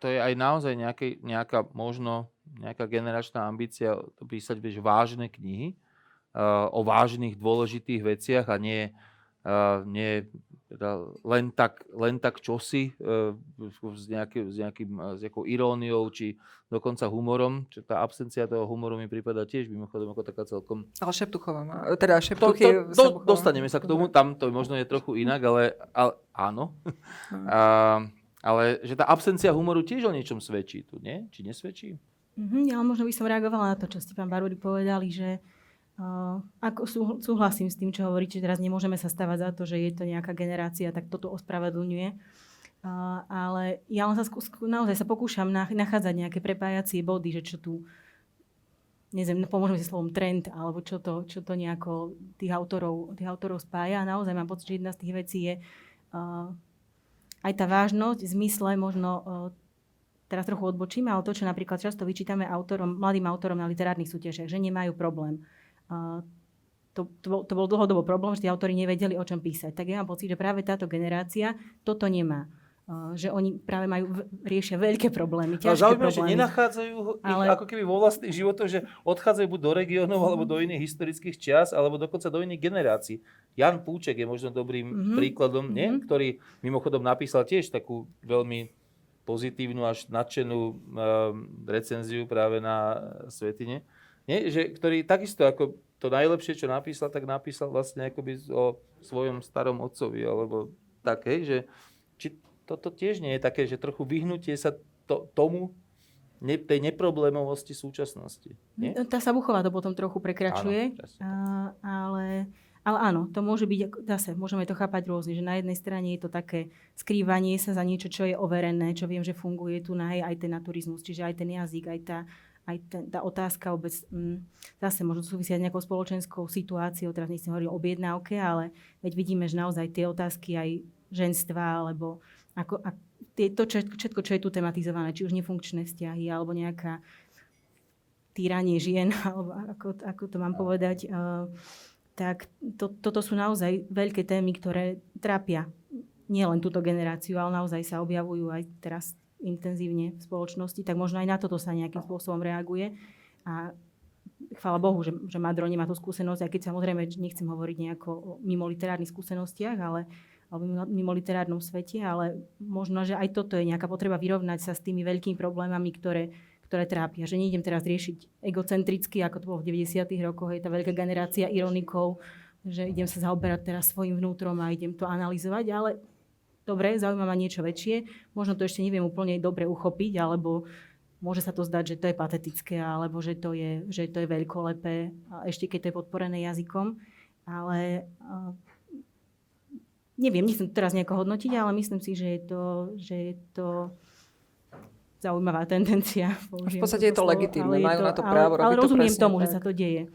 A: to je aj naozaj nejaký, nejaká možno nejaká generačná ambícia písať vieš, vážne knihy uh, o vážnych, dôležitých veciach a nie, uh, nie teda len, tak, len tak čosi uh, s, nejaký, s, nejakým, s nejakou iróniou či dokonca humorom. Čiže tá absencia toho humoru mi prípada tiež mimochodom ako taká celkom...
C: Ale Šeptuchová má, teda Šeptuchy...
A: To, to, do, dostaneme sa k tomu, tam to možno je trochu inak, ale, ale áno. Hmm. A, ale že tá absencia humoru tiež o niečom svedčí tu, nie? Či nesvedčí?
B: Mm-hmm, ale možno by som reagovala na to, čo ste pán Barúry povedali, že uh, ako sú, súhlasím s tým, čo hovoríte, že teraz nemôžeme sa stavať za to, že je to nejaká generácia, tak toto ospravedlňuje. Ale ja len sa skú, naozaj sa pokúšam nach, nachádzať nejaké prepájacie body, že čo tu neviem, no pomôžeme si slovom trend, alebo čo to, čo to nejako tých autorov, tých autorov spája. A naozaj mám pocit, že jedna z tých vecí je aj tá vážnosť v zmysle možno, teraz trochu odbočíme, ale to, čo napríklad často vyčítame autorom, mladým autorom na literárnych súťažiach, že nemajú problém. To, to, to bol dlhodobo problém, že tí autori nevedeli, o čom písať. Tak ja mám pocit, že práve táto generácia toto nemá že oni práve majú, riešia veľké problémy, ťažké no,
A: zaujímavé,
B: problémy.
A: že nenachádzajú ale... ich ako keby vo vlastných životoch, že odchádzajú buď do regiónov, mm. alebo do iných historických čias, alebo dokonca do iných generácií. Jan Púček je možno dobrým mm-hmm. príkladom, mm-hmm. nie? ktorý mimochodom napísal tiež takú veľmi pozitívnu až nadšenú um, recenziu práve na Svetine. Nie? Že, ktorý takisto ako to najlepšie, čo napísal, tak napísal vlastne akoby o svojom starom otcovi, alebo tak, hej, že či toto tiež nie je také, že trochu vyhnutie sa to, tomu, ne, tej neproblémovosti súčasnosti. Nie?
B: Tá Sabuchová to potom trochu prekračuje, áno, a, ale, ale áno, to môže byť, zase môžeme to chápať rôzne, že na jednej strane je to také skrývanie sa za niečo, čo je overené, čo viem, že funguje tu na aj ten naturizmus, čiže aj ten jazyk, aj tá, aj ten, tá otázka vôbec, mm, zase možno súvisia s nejakou spoločenskou situáciou, teraz nechcem hovoriť o objednávke, ale veď vidíme, že naozaj tie otázky aj ženstva alebo ako, a to všetko, čo je tu tematizované, či už nefunkčné vzťahy, alebo nejaká týranie žien, alebo ako, ako to mám povedať, uh, tak to, toto sú naozaj veľké témy, ktoré trápia nielen túto generáciu, ale naozaj sa objavujú aj teraz intenzívne v spoločnosti, tak možno aj na toto sa nejakým spôsobom reaguje. A chvála Bohu, že, že Madro nemá tú skúsenosť, aj keď samozrejme nechcem hovoriť nejako o mimo literárnych skúsenostiach, ale alebo mimo literárnom svete, ale možno, že aj toto je nejaká potreba vyrovnať sa s tými veľkými problémami, ktoré, ktoré trápia. Že nejdem teraz riešiť egocentricky, ako to bolo v 90. rokoch, je tá veľká generácia ironikov, že idem sa zaoberať teraz svojim vnútrom a idem to analyzovať, ale dobre, zaujíma ma niečo väčšie, možno to ešte neviem úplne dobre uchopiť, alebo môže sa to zdať, že to je patetické, alebo že to je, že to je veľkolepé, ešte keď to je podporené jazykom. Ale uh, neviem, nechcem to teraz nejako hodnotiť, ale myslím si, že je to, že je to zaujímavá tendencia.
C: V podstate je to legitímne, majú to, na to právo
B: ale, ale rozumiem
C: to
B: tomu, tak. že sa to deje.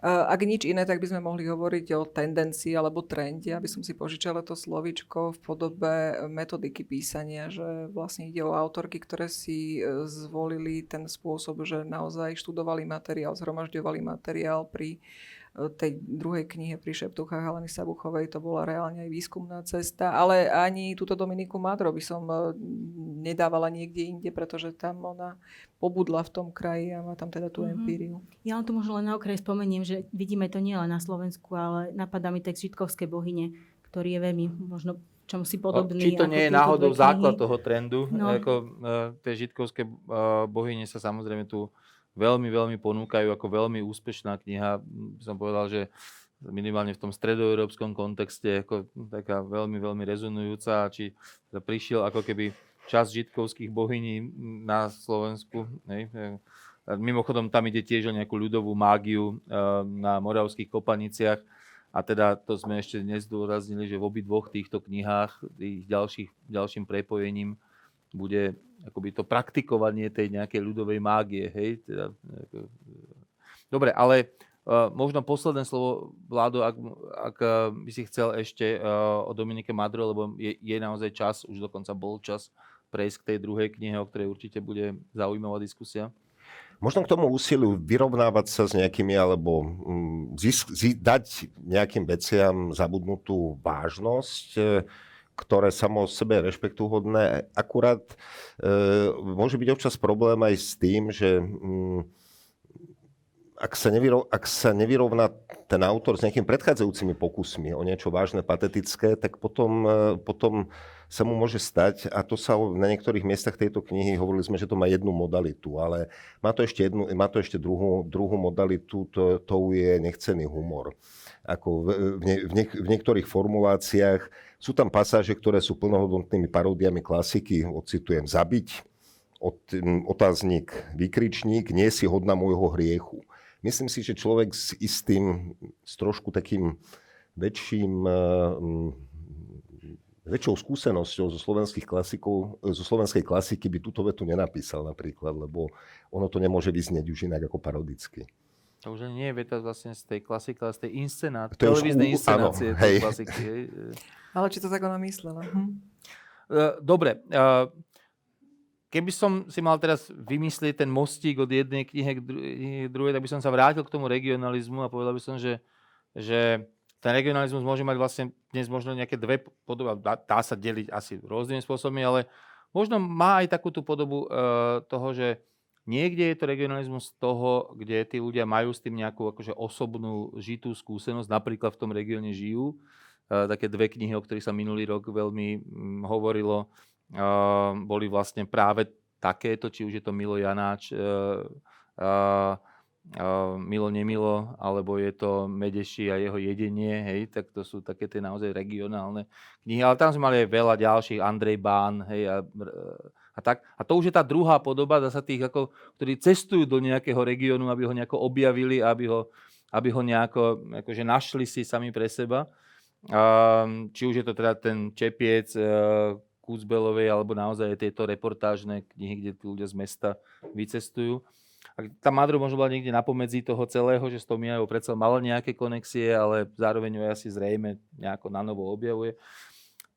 C: Ak nič iné, tak by sme mohli hovoriť o tendencii alebo trende, aby som si požičala to slovičko v podobe metodiky písania, že vlastne ide o autorky, ktoré si e, zvolili ten spôsob, že naozaj študovali materiál, zhromažďovali materiál pri tej druhej knihe pri šeptuchách Heleny Sabuchovej to bola reálne aj výskumná cesta, ale ani túto Dominiku Madro by som e, nedávala niekde inde, pretože tam ona pobudla v tom kraji a má tam teda tú mm-hmm. empíriu.
B: Ja len tu možno len na okraj spomeniem, že vidíme to nielen na Slovensku, ale napadá mi text Žitkovskej bohyne, ktorý je veľmi možno čom si podobný.
A: Či to nie je náhodou základ toho trendu, no. ako uh, tie žitkovské uh, bohyne sa samozrejme tu veľmi, veľmi ponúkajú ako veľmi úspešná kniha. Som povedal, že minimálne v tom stredoeurópskom kontexte ako taká veľmi, veľmi rezonujúca. Či prišiel ako keby čas žitkovských bohyní na Slovensku. Hej. Mimochodom, tam ide tiež o nejakú ľudovú mágiu eh, na moravských kopaniciach. A teda to sme ešte nezdôraznili, že v obi dvoch týchto knihách, tých ďalších, ďalším prepojením bude akoby to praktikovanie tej nejakej ľudovej mágie. Hej? Teda. Dobre, ale uh, možno posledné slovo, Vládo, ak, ak uh, by si chcel ešte uh, o Dominike Madro, lebo je, je naozaj čas, už dokonca bol čas prejsť k tej druhej knihe, o ktorej určite bude zaujímavá diskusia.
D: Možno k tomu úsiliu vyrovnávať sa s nejakými alebo mm, zisk, zi, dať nejakým veciam zabudnutú vážnosť ktoré samo o sebe je rešpektuhodné. Akurát e, môže byť občas problém aj s tým, že mm, ak, sa nevyrov, ak sa nevyrovná ten autor s nejakými predchádzajúcimi pokusmi o niečo vážne, patetické, tak potom, e, potom sa mu môže stať, a to sa na niektorých miestach tejto knihy, hovorili sme, že to má jednu modalitu, ale má to ešte, jednu, má to ešte druhú, druhú modalitu, to, to je nechcený humor. Ako v, ne, v, ne, v niektorých formuláciách sú tam pasáže, ktoré sú plnohodnotnými paródiami klasiky, ocitujem, zabiť, od, otáznik, vykričník, nie si hodná môjho hriechu. Myslím si, že človek s istým, s trošku takým väčším, um, väčšou skúsenosťou zo slovenských klasikov, zo slovenskej klasiky by túto vetu nenapísal napríklad, lebo ono to nemôže vyznieť už inak ako parodicky.
A: To už nie je veta vlastne z tej klasiky, ale z tej inscenácie, televíznej inscenácie áno, hej. klasiky. Hej.
C: Ale či to tak ona myslela? Hm?
A: Dobre. Keby som si mal teraz vymyslieť ten mostík od jednej knihy k druhej, tak by som sa vrátil k tomu regionalizmu a povedal by som, že, že ten regionalizmus môže mať vlastne dnes možno nejaké dve podoby, dá, dá sa deliť asi rôznymi spôsobmi, ale možno má aj takú tú podobu uh, toho, že niekde je to regionalizmus toho, kde tí ľudia majú s tým nejakú akože osobnú žitú skúsenosť, napríklad v tom regióne žijú, také dve knihy, o ktorých sa minulý rok veľmi mm, hovorilo, boli vlastne práve takéto, či už je to Milo Janáč, e, Milo Nemilo, alebo je to Medeši a jeho jedenie, hej, tak to sú také tie naozaj regionálne knihy. Ale tam sme mali aj veľa ďalších, Andrej Bán, hej, a, a tak. A to už je tá druhá podoba zasa tých, ako, ktorí cestujú do nejakého regiónu, aby ho nejako objavili, aby ho, aby ho nejako akože našli si sami pre seba. Či už je to teda ten Čepiec, uh, Kúzbelovej, alebo naozaj tieto reportážne knihy, kde tí ľudia z mesta vycestujú. A tá Madro možno bola niekde napomedzi toho celého, že s Tomiajou predsa mala nejaké konexie, ale zároveň ju asi zrejme nejako na novo objavuje.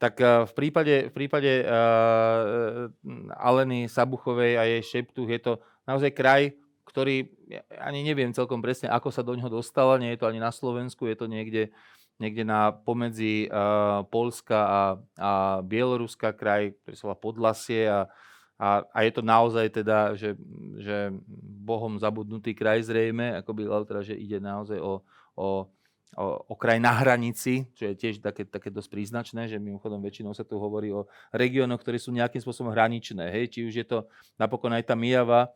A: Tak uh, v prípade, v prípade uh, Aleny Sabuchovej a jej šeptu je to naozaj kraj, ktorý, ja ani neviem celkom presne, ako sa do ňoho dostala, nie je to ani na Slovensku, je to niekde, niekde na pomedzi uh, Polska a, a Bieloruska kraj, ktorý sa volá Podlasie a, a, a je to naozaj teda, že, že Bohom zabudnutý kraj zrejme, ako by teda, že ide naozaj o, o o, o kraj na hranici, čo je tiež také, také dosť príznačné, že mimochodom väčšinou sa tu hovorí o regiónoch, ktoré sú nejakým spôsobom hraničné. Hej? Či už je to napokon aj tá Mijava,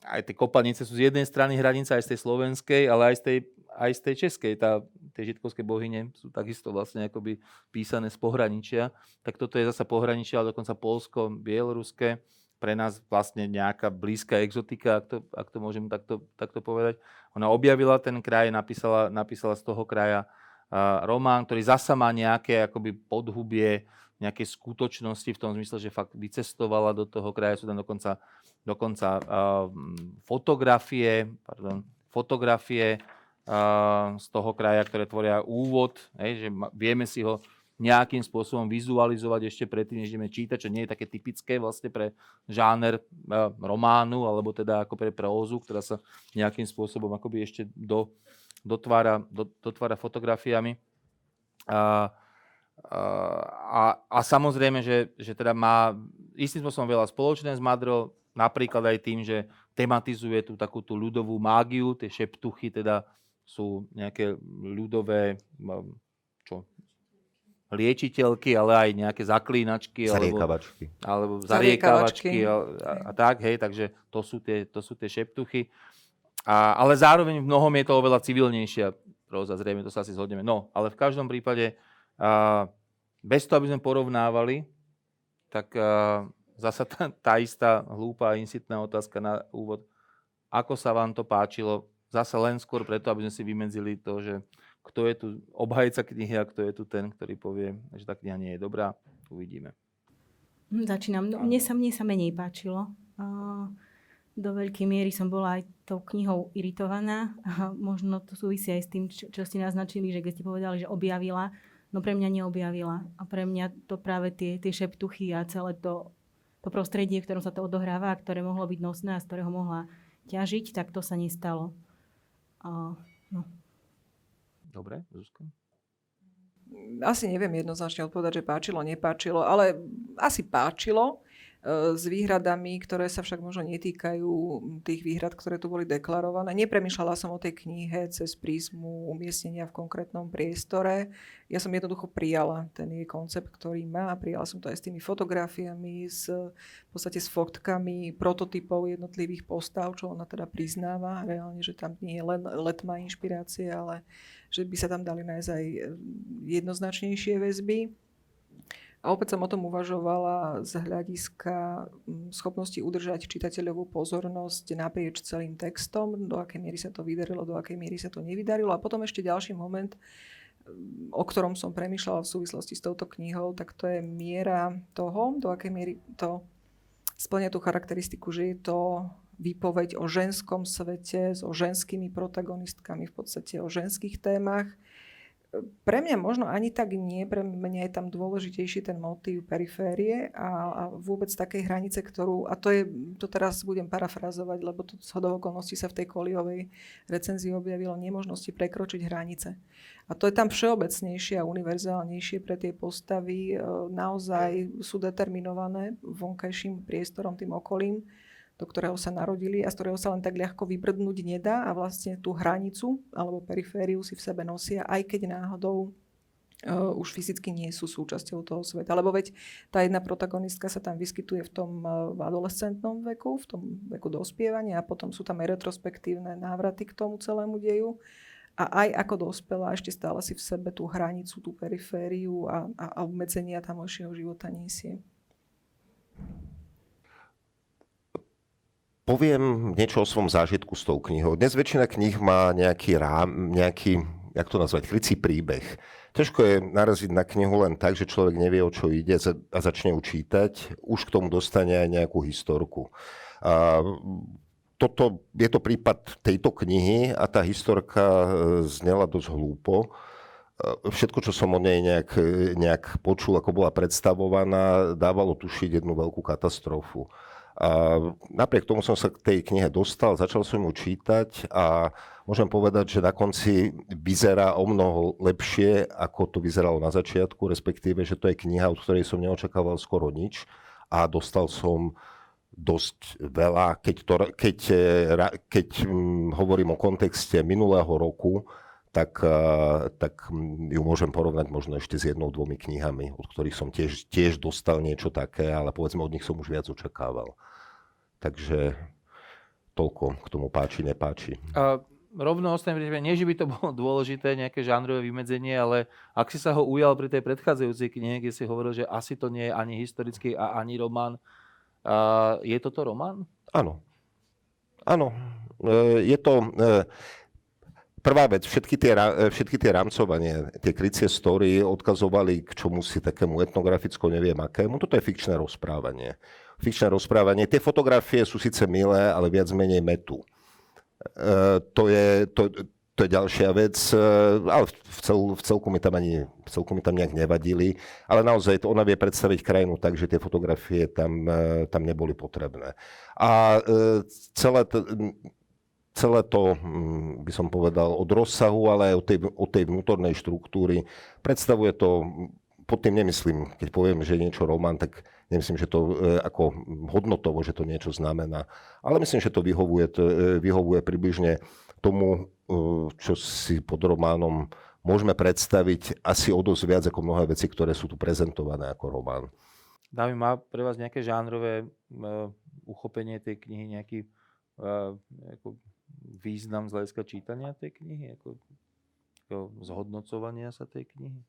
A: aj tie kopanice sú z jednej strany hranica, aj z tej slovenskej, ale aj z tej, aj z tej českej. Tá, tie žitkovské bohyne sú takisto vlastne akoby písané z pohraničia. Tak toto je zasa pohraničia, ale dokonca Polsko, Bieloruské pre nás vlastne nejaká blízka exotika, ak to, ak to môžem takto, takto povedať. Ona objavila ten kraj, napísala, napísala z toho kraja uh, román, ktorý zasa má nejaké akoby podhubie, nejaké skutočnosti v tom zmysle, že fakt vycestovala do toho kraja, sú tam dokonca, dokonca uh, fotografie, pardon, fotografie uh, z toho kraja, ktoré tvoria úvod, hej, že vieme si ho nejakým spôsobom vizualizovať ešte predtým, než ideme čítať, čo nie je také typické vlastne pre žáner e, románu, alebo teda ako pre prózu, ktorá sa nejakým spôsobom akoby ešte do, dotvára, do, dotvára fotografiami. A, a, a samozrejme, že, že teda má istým spôsobom veľa spoločné s Madro, napríklad aj tým, že tematizuje tú takú tú ľudovú mágiu, tie šeptuchy teda sú nejaké ľudové liečiteľky, ale aj nejaké zaklínačky.
D: Zariekavačky.
A: Alebo, alebo zariekavačky a, a, a tak, hej, takže to sú tie, to sú tie šeptuchy. A, ale zároveň v mnohom je to oveľa civilnejšia próza, zrejme to sa asi zhodneme. No, ale v každom prípade, a, bez toho, aby sme porovnávali, tak a, zasa tá, tá istá hlúpa insitná otázka na úvod. Ako sa vám to páčilo? Zase len skôr preto, aby sme si vymedzili to, že kto je tu obhajca knihy a kto je tu ten, ktorý povie, že tá kniha nie je dobrá. Uvidíme.
B: Hm, začínam. No, mne, sa, mne sa menej páčilo. Do veľkej miery som bola aj tou knihou iritovaná. A možno to súvisí aj s tým, čo, čo ste naznačili, že keď ste povedali, že objavila, no pre mňa neobjavila. A pre mňa to práve tie, tie šeptuchy a celé to, to prostredie, v ktorom sa to odohráva, ktoré mohlo byť nosné a z ktorého mohla ťažiť, tak to sa nestalo. A, no.
A: Dobre, Zuzka?
C: Asi neviem jednoznačne odpovedať, že páčilo, nepáčilo, ale asi páčilo s výhradami, ktoré sa však možno netýkajú tých výhrad, ktoré tu boli deklarované. Nepremýšľala som o tej knihe cez prízmu umiestnenia v konkrétnom priestore. Ja som jednoducho prijala ten jej koncept, ktorý má. Prijala som to aj s tými fotografiami, s, v podstate s fotkami prototypov jednotlivých postav, čo ona teda priznáva. Reálne, že tam nie je len letmá inšpirácia, ale že by sa tam dali nájsť aj e, jednoznačnejšie väzby. A opäť som o tom uvažovala z hľadiska schopnosti udržať čitateľovú pozornosť naprieč celým textom, do akej miery sa to vydarilo, do akej miery sa to nevydarilo. A potom ešte ďalší moment, o ktorom som premyšľala v súvislosti s touto knihou, tak to je miera toho, do akej miery to splňa tú charakteristiku, že je to výpoveď o ženskom svete, so ženskými protagonistkami, v podstate o ženských témach. Pre mňa možno ani tak nie, pre mňa je tam dôležitejší ten motív periférie a, a vôbec takej hranice, ktorú, a to je, to teraz budem parafrazovať, lebo tu z okolností sa v tej koliovej recenzii objavilo nemožnosti prekročiť hranice. A to je tam všeobecnejšie a univerzálnejšie pre tie postavy. E, naozaj sú determinované vonkajším priestorom, tým okolím do ktorého sa narodili a z ktorého sa len tak ľahko vybrdnúť nedá a vlastne tú hranicu alebo perifériu si v sebe nosia, aj keď náhodou Uh, už fyzicky nie sú súčasťou toho sveta. Lebo veď tá jedna protagonistka sa tam vyskytuje v tom uh, adolescentnom veku, v tom veku dospievania a potom sú tam aj retrospektívne návraty k tomu celému deju. A aj ako dospelá ešte stále si v sebe tú hranicu, tú perifériu a, a obmedzenia tamojšieho života nesie.
D: Poviem niečo o svom zážitku s tou knihou. Dnes väčšina kníh má nejaký rám, nejaký, jak to nazvať, krycí príbeh. Ťažko je naraziť na knihu len tak, že človek nevie, o čo ide a začne ju čítať. Už k tomu dostane aj nejakú historku. A toto, je to prípad tejto knihy a tá historka e, znela dosť hlúpo. všetko, čo som o nej nejak, nejak počul, ako bola predstavovaná, dávalo tušiť jednu veľkú katastrofu. A napriek tomu som sa k tej knihe dostal, začal som ju čítať a môžem povedať, že na konci vyzerá o mnoho lepšie, ako to vyzeralo na začiatku, respektíve, že to je kniha, od ktorej som neočakával skoro nič a dostal som dosť veľa, keď, to, keď, keď hm, hovorím o kontexte minulého roku, tak, tak ju môžem porovnať možno ešte s jednou, dvomi knihami, od ktorých som tiež, tiež dostal niečo také, ale povedzme od nich som už viac očakával. Takže toľko k tomu páči, nepáči.
A: A rovno ostanem nie, že by to bolo dôležité, nejaké žánrové vymedzenie, ale ak si sa ho ujal pri tej predchádzajúcej knihe, kde si hovoril, že asi to nie je ani historický a ani román, a je toto román?
D: Áno. Áno. E, je to... E, Prvá vec, všetky tie, e, všetky tie rámcovanie, tie krycie story odkazovali k čomu si takému etnograficko neviem akému. Toto je fikčné rozprávanie. Fikčné rozprávanie. Tie fotografie sú síce milé, ale viac menej metu. E, to, je, to, to je ďalšia vec, e, ale v, cel, v, celku mi tam ani, v celku mi tam nejak nevadili. Ale naozaj to ona vie predstaviť krajinu tak, že tie fotografie tam, e, tam neboli potrebné. A e, celé to, celé to, mm, by som povedal, od rozsahu, ale aj od tej, od tej vnútornej štruktúry. Predstavuje to, pod tým nemyslím, keď poviem, že je niečo román, tak nemyslím, že to e, ako hodnotovo, že to niečo znamená. Ale myslím, že to vyhovuje, to, e, vyhovuje približne tomu, e, čo si pod románom môžeme predstaviť asi o dosť viac ako mnohé veci, ktoré sú tu prezentované ako román.
A: Dámy, má pre vás nejaké žánrové uh, uchopenie tej knihy, nejaký uh, význam z hľadiska čítania tej knihy, ako, ako zhodnocovania sa tej knihy?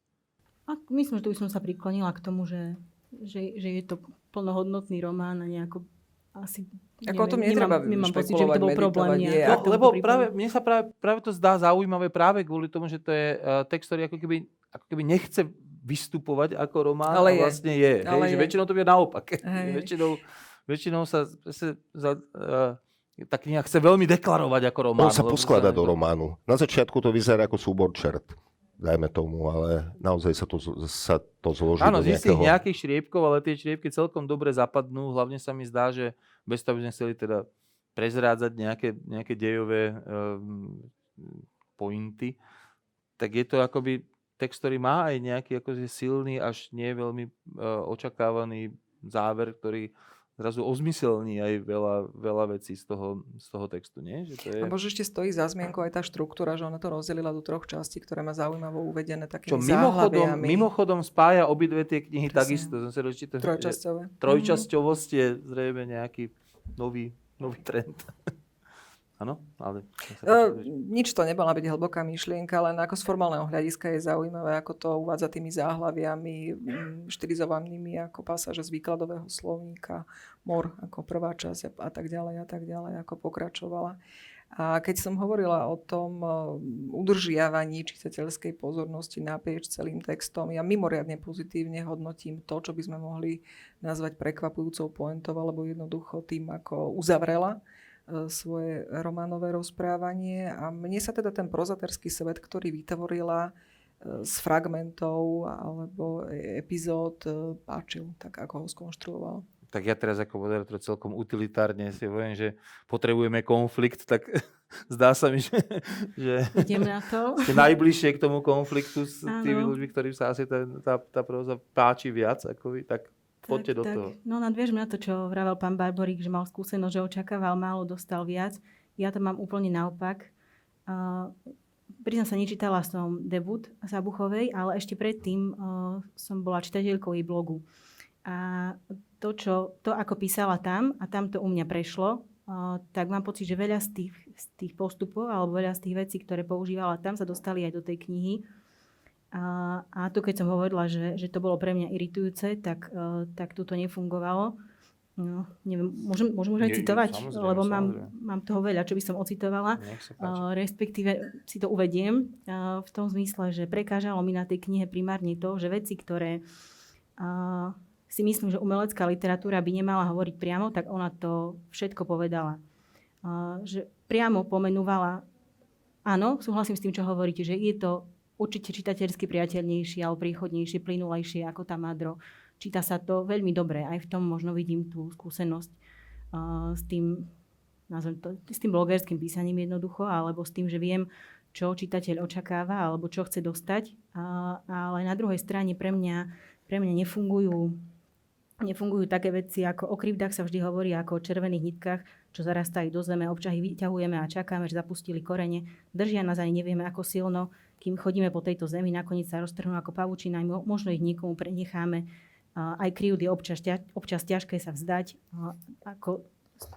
B: A myslím, že tu by som sa priklonila k tomu, že, že, že je to plnohodnotný román a nejako asi
C: ako neviem, o tom netreba nemám, nemám pocit, že by to bol problém.
A: Ja, no, lebo práve, mne sa práve, práve to zdá zaujímavé práve kvôli tomu, že to je uh, text, ktorý ako keby, ako keby nechce vystupovať ako román ale a vlastne je. Ale hej, je. Že väčšinou to je naopak. väčšinou, väčšinou sa, sa za, uh, tá kniha chce veľmi deklarovať ako román.
D: On sa poskladá do románu. Na začiatku to vyzerá ako súbor čert dajme tomu, ale naozaj sa to, sa to zloží
A: Áno,
D: do nejakého...
A: nejakých šriepkov, ale tie šriepky celkom dobre zapadnú. Hlavne sa mi zdá, že bez toho by sme chceli teda prezrádzať nejaké, nejaké dejové um, pointy, tak je to akoby text, ktorý má aj nejaký akože silný, až nie veľmi uh, očakávaný záver, ktorý zrazu ozmyselní aj veľa, veľa vecí z toho, z toho textu, nie? Že to je...
C: A možno ešte stojí za zmienku aj tá štruktúra, že ona to rozdelila do troch častí, ktoré má zaujímavo uvedené takými Čo
A: mimochodom, mimochodom spája obidve tie knihy Presne. takisto. Som sa dočítal,
C: Trojčasťové.
A: Trojčasťovosť je zrejme nejaký nový, nový trend. Áno? Ale...
C: Uh, nič to nebola byť hlboká myšlienka, len ako z formálneho hľadiska je zaujímavé, ako to uvádza tými záhlaviami, štilizovanými ako pasáže z výkladového slovníka, mor ako prvá časť a tak ďalej a tak ďalej, ako pokračovala. A keď som hovorila o tom udržiavaní čitateľskej pozornosti naprieč celým textom, ja mimoriadne pozitívne hodnotím to, čo by sme mohli nazvať prekvapujúcou pointou, alebo jednoducho tým, ako uzavrela E, svoje románové rozprávanie a mne sa teda ten prozaterský svet, ktorý vytvorila e, z fragmentov alebo e, epizód páčil, tak ako ho skonštruoval.
A: Tak ja teraz ako moderátor celkom utilitárne si poviem, že potrebujeme konflikt, tak zdá sa mi, že, že
B: Idem na to.
A: ste najbližšie k tomu konfliktu s tými ľuďmi, ktorým sa asi tá, tá, tá proza páči viac ako vy, tak Poďte do tak, toho.
B: No nadviežme na to, čo vravel pán Barborík, že mal skúsenosť, že očakával málo, dostal viac. Ja to mám úplne naopak. Uh, priznám sa, nečítala som debut Sabuchovej, ale ešte predtým uh, som bola čitateľkou jej blogu. A to, čo, to, ako písala tam, a tam to u mňa prešlo, uh, tak mám pocit, že veľa z tých, z tých postupov alebo veľa z tých vecí, ktoré používala tam, sa dostali aj do tej knihy. A, a tu keď som hovorila, že, že to bolo pre mňa iritujúce, tak, uh, tak tu to nefungovalo. No, neviem, môžem, môžem už aj citovať, lebo mám, mám toho veľa, čo by som ocitovala. Uh, respektíve si to uvediem uh, v tom zmysle, že prekážalo mi na tej knihe primárne to, že veci, ktoré uh, si myslím, že umelecká literatúra by nemala hovoriť priamo, tak ona to všetko povedala. Uh, že priamo pomenúvala, áno, súhlasím s tým, čo hovoríte, že je to určite čitateľsky priateľnejšie alebo príchodnejšie, plynulejšie ako tá Madro. Číta sa to veľmi dobre, aj v tom možno vidím tú skúsenosť uh, s tým, to, s tým blogerským písaním jednoducho, alebo s tým, že viem, čo čitateľ očakáva alebo čo chce dostať. Uh, ale na druhej strane pre mňa, pre mňa nefungujú nefungujú také veci, ako o krivdách sa vždy hovorí ako o červených nitkách, čo zarastajú do zeme, občas ich vyťahujeme a čakáme, že zapustili korene. Držia nás ani nevieme ako silno, kým chodíme po tejto zemi, nakoniec sa roztrhnú ako pavučina, možno ich niekomu prenecháme. Aj krivdy občas, občas ťažké sa vzdať. Ako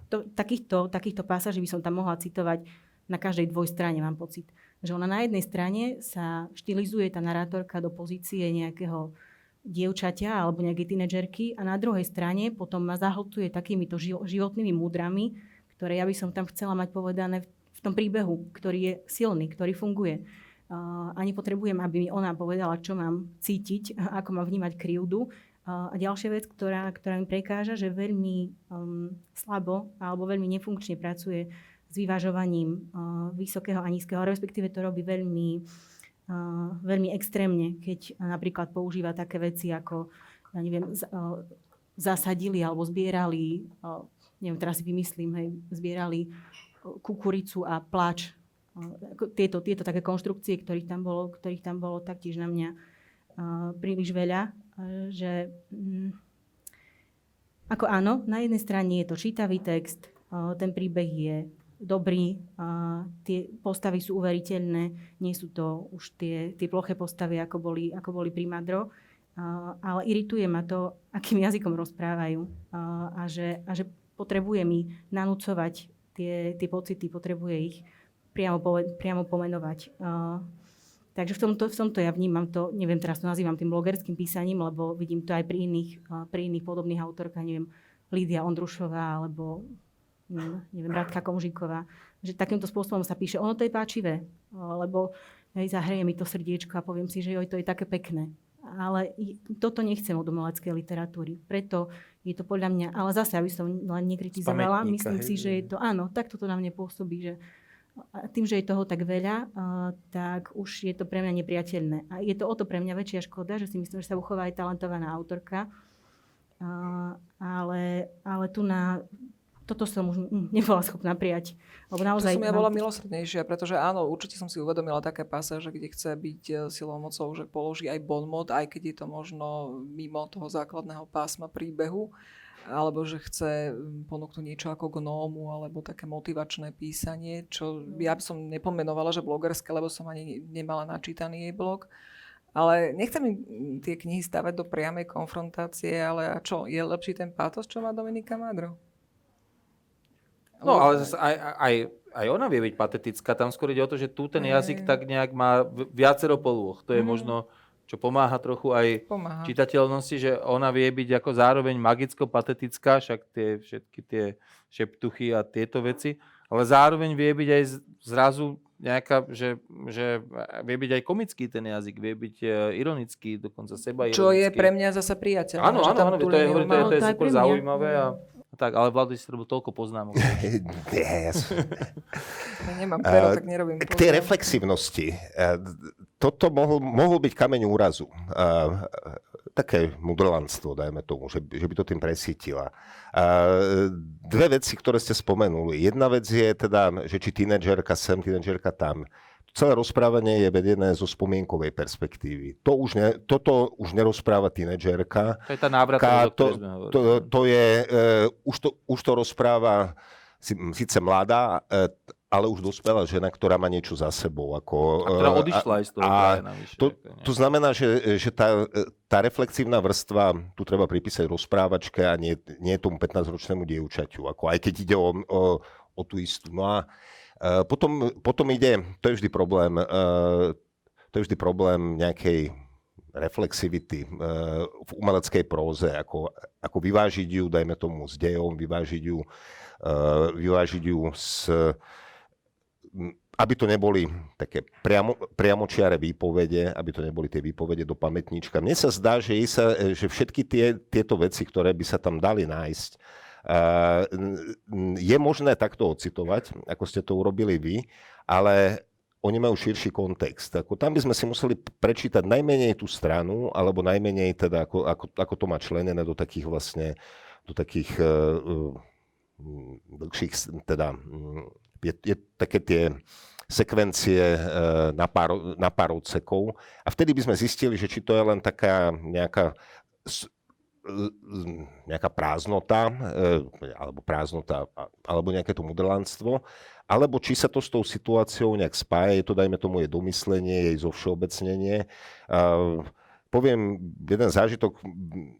B: to, takýchto, takýchto pásaží by som tam mohla citovať na každej dvojstrane, mám pocit. Že ona na jednej strane sa štilizuje tá narátorka do pozície nejakého dievčaťa alebo nejaké tínedžerky a na druhej strane potom ma zahltuje takýmito životnými múdrami, ktoré ja by som tam chcela mať povedané v tom príbehu, ktorý je silný, ktorý funguje. Uh, a nepotrebujem, aby mi ona povedala, čo mám cítiť, ako mám vnímať krivdu. Uh, a ďalšia vec, ktorá, ktorá mi prekáža, že veľmi um, slabo alebo veľmi nefunkčne pracuje s vyvažovaním uh, vysokého a nízkeho, respektíve to robí veľmi veľmi extrémne, keď napríklad používa také veci ako, ja neviem, z, uh, zasadili alebo zbierali, uh, neviem, teraz si vymyslím, hej, zbierali kukuricu a plač. Tieto, tieto také konštrukcie, ktorých tam bolo, ktorých tam bolo taktiež na mňa príliš veľa, že mm, ako áno, na jednej strane je to čítavý text, ten príbeh je dobrý, tie postavy sú uveriteľné, nie sú to už tie, tie ploché postavy, ako boli, ako boli pri Madro, ale irituje ma to, akým jazykom rozprávajú a, že, a že potrebuje mi nanúcovať tie, tie pocity, potrebuje ich priamo, priamo pomenovať. Takže v tomto, v tomto ja vnímam to, neviem, teraz to nazývam tým blogerským písaním, lebo vidím to aj pri iných, pri iných podobných autorkách, neviem, Lídia Ondrušová alebo neviem, Radka Komžíková, že takýmto spôsobom sa píše, ono to je páčivé, lebo hej, zahreje mi to srdiečko a poviem si, že joj, to je také pekné. Ale toto nechcem od umeleckej literatúry. Preto je to podľa mňa, ale zase, aby som len nekritizovala, myslím hej. si, že je to, áno, tak toto na mne pôsobí, že a tým, že je toho tak veľa, tak už je to pre mňa nepriateľné. A je to o to pre mňa väčšia škoda, že si myslím, že sa uchová aj talentovaná autorka, ale, ale tu na toto som už nebola schopná prijať.
C: Lebo naozaj, to som ja bola milosrdnejšia, pretože áno, určite som si uvedomila také pasáže, kde chce byť e, silou mocou, že položí aj bonmot, aj keď je to možno mimo toho základného pásma príbehu, alebo že chce ponúknuť niečo ako gnómu, alebo také motivačné písanie, čo ja by som nepomenovala, že blogerské, lebo som ani nemala načítaný jej blog. Ale nechcem im tie knihy stavať do priamej konfrontácie, ale a čo, je lepší ten pátos, čo má Dominika Madro?
A: No ale zase aj, aj, aj ona vie byť patetická. Tam skôr ide o to, že tu ten jazyk tak nejak má viacero polôch. To je mm. možno, čo pomáha trochu aj pomáha. čitateľnosti, že ona vie byť ako zároveň magicko-patetická, však tie všetky tie šeptuchy a tieto veci, ale zároveň vie byť aj zrazu nejaká, že, že vie byť aj komický ten jazyk, vie byť e, ironický, dokonca seba ironický.
C: Čo je pre mňa zasa priateľ.
A: Áno, áno, áno, to je, to je, to je, to je super zaujímavé. A, tak, ale Vlado si robil toľko poznámok.
D: Nie, ja som...
C: ja nemám pero, tak nerobím
D: K tej reflexivnosti. Toto mohol, mohol byť kameň úrazu. Také mudrlanstvo, dajme tomu, že, že by to tým presítila. Dve veci, ktoré ste spomenuli. Jedna vec je teda, že či tínedžerka sem, tínedžerka tam celé rozprávanie je vedené zo spomienkovej perspektívy. To už ne, toto už nerozpráva tínedžerka.
A: To je tá návratová, to,
D: to, to je, uh, už, to, už to rozpráva síce mladá, uh, ale už dospelá žena, ktorá má niečo za sebou. Ako,
A: a ktorá e, odišla aj z toho a navyše,
D: to, to znamená, že, že tá, tá reflexívna vrstva, tu treba pripísať rozprávačke a nie, nie tomu 15-ročnému dievčaťu. Ako aj keď ide o, o, o tú istú. No a Eh, potom, potom ide, to je vždy problém, eh, to je vždy problém nejakej reflexivity eh, v umeleckej próze, ako, ako vyvážiť ju, dajme tomu, s dejom, vyvážiť ju, vyvážiť ju s aby to neboli také priamo, priamočiare výpovede, aby to neboli tie výpovede do pamätníčka. Mne sa zdá, že, sa, že všetky tie, tieto veci, ktoré by sa tam dali nájsť, je možné takto ocitovať, ako ste to urobili vy, ale oni majú širší kontext. Ako tam by sme si museli prečítať najmenej tú stranu, alebo najmenej teda, ako, ako, ako to má členené do takých vlastne, do takých uh, dlhších, teda je, je také tie sekvencie na pár, na pár odsekov. A vtedy by sme zistili, že či to je len taká nejaká nejaká prázdnota, alebo prázdnota, alebo nejaké to modelánstvo, alebo či sa to s tou situáciou nejak spája, je to, dajme tomu, je domyslenie, jej zovšeobecnenie. Uh, poviem jeden zážitok,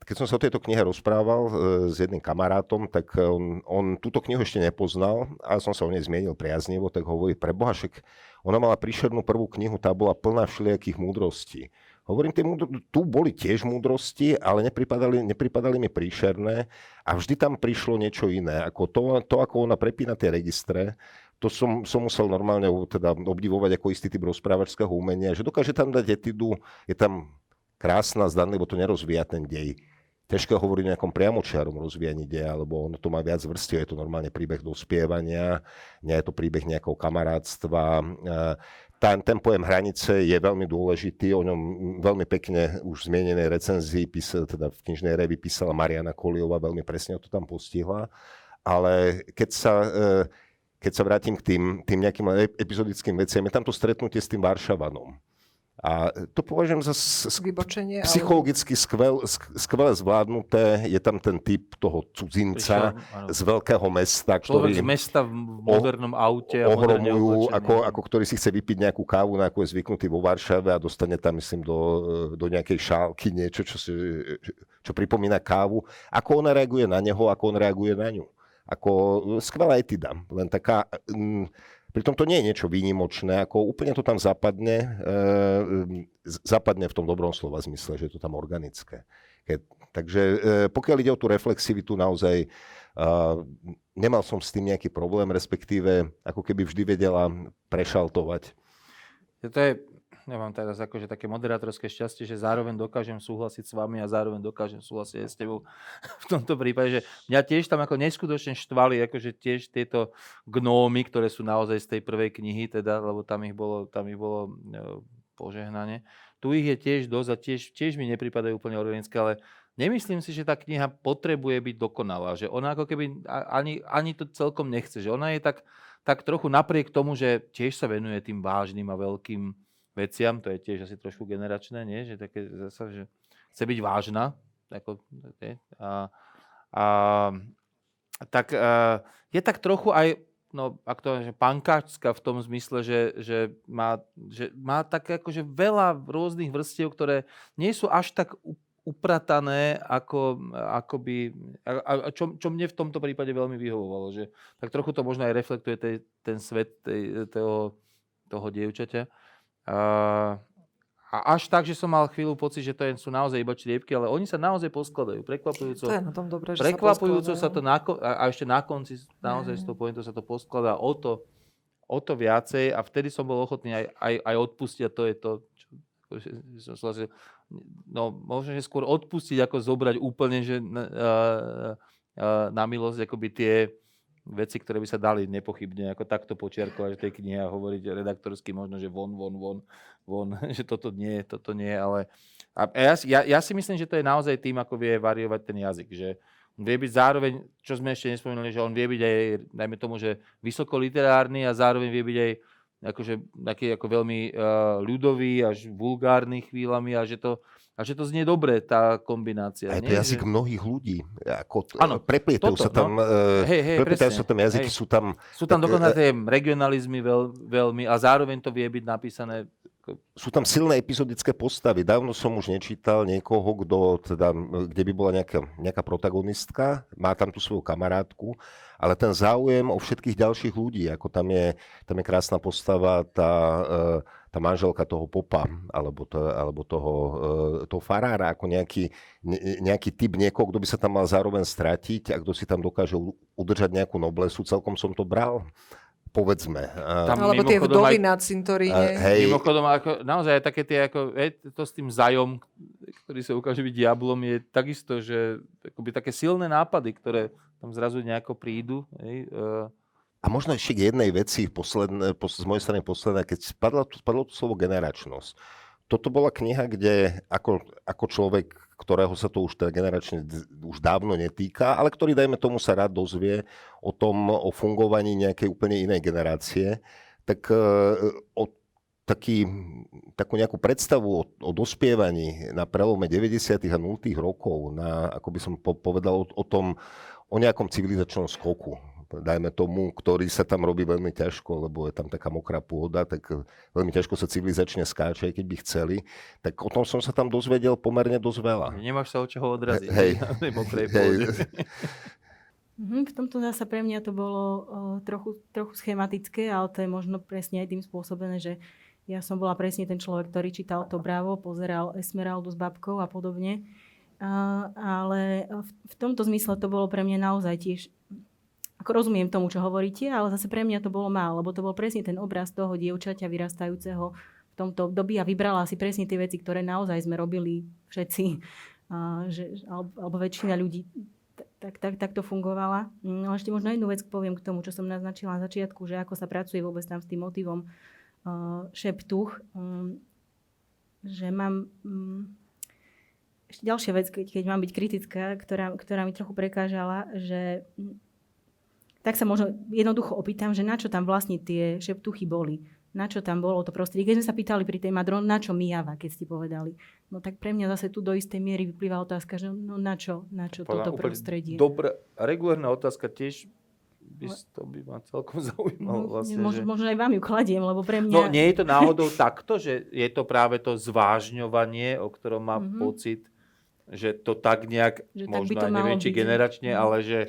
D: keď som sa o tejto knihe rozprával uh, s jedným kamarátom, tak on, on túto knihu ešte nepoznal a som sa o nej zmienil priaznivo, tak hovorí, pre Bohašek, ona mala príšernú prvú knihu, tá bola plná všelijakých múdrostí. Hovorím, tie múdro, tu boli tiež múdrosti, ale nepripadali, nepripadali mi príšerné a vždy tam prišlo niečo iné. Ako to, to, ako ona prepína tie registre, to som, som musel normálne teda obdivovať ako istý typ rozprávačského umenia, že dokáže tam dať etidu, je tam krásna, zdanlivo to nerozvíja ten dej. Ťažko hovoriť o nejakom priamočiarom rozvíjaní deja, alebo ono to má viac vrstiev, je to normálne príbeh dospievania, nie je to príbeh nejakého kamarátstva. Ten, ten pojem hranice je veľmi dôležitý, o ňom veľmi pekne už zmienenej recenzii, písal, teda v knižnej revi písala Mariana Koliova, veľmi presne to tam postihla. Ale keď sa keď sa vrátim k tým, tým nejakým epizodickým veciam, je tam to stretnutie s tým Varšavanom. A to považujem za Vybočenie, psychologicky ale... skvel, skvele zvládnuté. Je tam ten typ toho cudzinca Prišiel, z veľkého mesta,
A: ktorý... z mesta v modernom aute. A
D: ohromujú, ako, ako ktorý si chce vypiť nejakú kávu, na akú je zvyknutý vo Varšave a dostane tam, myslím, do, do nejakej šálky niečo, čo, si, čo pripomína kávu. Ako ona reaguje na neho, ako on reaguje na ňu ako skvelá etida, len taká... Mm, pritom to nie je niečo výnimočné, ako úplne to tam zapadne, e, zapadne v tom dobrom slova zmysle, že je to tam organické. Keď, takže e, pokiaľ ide o tú reflexivitu, naozaj e, nemal som s tým nejaký problém, respektíve ako keby vždy vedela prešaltovať.
A: To je ja mám teraz akože také moderátorské šťastie, že zároveň dokážem súhlasiť s vami a zároveň dokážem súhlasiť aj s tebou v tomto prípade, že mňa tiež tam ako neskutočne štvali akože tiež tieto gnómy, ktoré sú naozaj z tej prvej knihy, teda, lebo tam ich bolo, tam ich bolo e, požehnanie. Tu ich je tiež dosť a tiež, tiež mi nepripadajú úplne organické, ale nemyslím si, že tá kniha potrebuje byť dokonalá, že ona ako keby ani, ani to celkom nechce, že ona je tak, tak trochu napriek tomu, že tiež sa venuje tým vážnym a veľkým veciam, to je tiež asi trošku generačné, nie? že také zasa, že chce byť vážna, ako, a, a, tak a, je tak trochu aj, no, ak to že pankáčska v tom zmysle, že, že, má, že má tak akože veľa rôznych vrstiev, ktoré nie sú až tak upratané, ako, ako by, a, a čo, čo mne v tomto prípade veľmi vyhovovalo, že tak trochu to možno aj reflektuje tej, ten svet tej, toho, toho dievčaťa. Uh, a až tak, že som mal chvíľu pocit, že to sú naozaj iba čriepky, ale oni sa naozaj poskladajú. Prekvapujúco,
C: to je na tom dobré,
A: že prekvapujúco sa, sa to na, a ešte na konci naozaj z toho pointu sa to poskladá o to, o to viacej a vtedy som bol ochotný aj, aj, aj odpustiť a to je to, čo, som slažil, no možno, že skôr odpustiť, ako zobrať úplne, že na, uh, na milosť akoby tie, veci, ktoré by sa dali nepochybne ako takto počiarkovať v tej knihe a hovoriť redaktorsky možno, že von, von, von, von, že toto nie, toto nie, ale a ja, ja, ja si myslím, že to je naozaj tým, ako vie variovať ten jazyk, že vie byť zároveň, čo sme ešte nespomenuli, že on vie byť aj, dajme tomu, že vysoko literárny a zároveň vie byť aj akože taký ako veľmi uh, ľudový až vulgárny chvíľami a že to, a že to znie dobre, tá kombinácia.
D: A je to nie? jazyk že... mnohých ľudí. Ako, ano, preplietajú sa tam, no. uh, hej, hej, preplietajú sa tam jazyky, hej. sú tam...
A: Sú tam dokonca e, tie regionalizmy veľ, veľmi a zároveň to vie byť napísané
D: sú tam silné epizodické postavy. Dávno som už nečítal niekoho, kto, teda, kde by bola nejaká, nejaká protagonistka, má tam tú svoju kamarátku, ale ten záujem o všetkých ďalších ľudí, ako tam je, tam je krásna postava, tá, e, tá manželka toho popa, alebo, to, alebo toho, e, toho farára, ako nejaký, nejaký typ niekoho, kto by sa tam mal zároveň stratiť a kto si tam dokáže udržať nejakú noblesu, celkom som to bral povedzme.
C: Tam Alebo tie vdovy aj, na cintoríne.
A: Hej. Mimochodom, ako, naozaj také tie, ako, je, to s tým zajom, ktorý sa ukáže byť diablom, je takisto, že akoby také silné nápady, ktoré tam zrazu nejako prídu. Hej, uh,
D: a možno ešte k jednej veci posledné, pos, z mojej strany posledná, keď spadlo, spadlo to slovo generačnosť. Toto bola kniha, kde ako, ako človek, ktorého sa to už teda generačne už dávno netýka, ale ktorý, dajme tomu, sa rád dozvie o tom, o fungovaní nejakej úplne inej generácie, tak e, o taký, takú nejakú predstavu o, o dospievaní na prelome 90. a 0. rokov, na, ako by som povedal, o, o tom, o nejakom civilizačnom skoku dajme tomu, ktorý sa tam robí veľmi ťažko, lebo je tam taká mokrá pôda, tak veľmi ťažko sa civilizačne skáče, keď by chceli. Tak o tom som sa tam dozvedel pomerne dosť veľa.
A: Nemáš sa od čoho odraziť.
D: Hej.
A: hej.
B: Mhm, v tomto zase pre mňa to bolo trochu, trochu schematické, ale to je možno presne aj tým spôsobené, že ja som bola presne ten človek, ktorý čítal to Bravo, pozeral Esmeraldu s babkou a podobne. Uh, ale v, v tomto zmysle to bolo pre mňa naozaj tiež ako rozumiem tomu, čo hovoríte, ale zase pre mňa to bolo málo, lebo to bol presne ten obraz toho dievčaťa vyrastajúceho v tomto období a vybrala si presne tie veci, ktoré naozaj sme robili všetci, a, že, alebo, väčšina ľudí tak, tak, tak to fungovala. No ešte možno jednu vec poviem k tomu, čo som naznačila na začiatku, že ako sa pracuje vôbec tam s tým motivom uh, šeptuch, um, že mám... Um, ešte ďalšia vec, keď, keď mám byť kritická, ktorá, ktorá mi trochu prekážala, že tak sa možno jednoducho opýtam, že na čo tam vlastne tie šeptuchy boli. Na čo tam bolo to prostredie. Keď sme sa pýtali pri tej Madron, na čo mijava, keď ste povedali. No tak pre mňa zase tu do istej miery vyplýva otázka, že no na čo, na čo toto prostredie.
A: Dobrá, regulárna otázka tiež by to by ma celkom zaujímalo. Vlastne,
B: možno, že... možno aj vám ju kladiem, lebo pre mňa...
A: No nie je to náhodou takto, že je to práve to zvážňovanie, o ktorom má mm-hmm. pocit, že to tak nejak, že možno tak aj neviem, či generačne, mm-hmm. ale že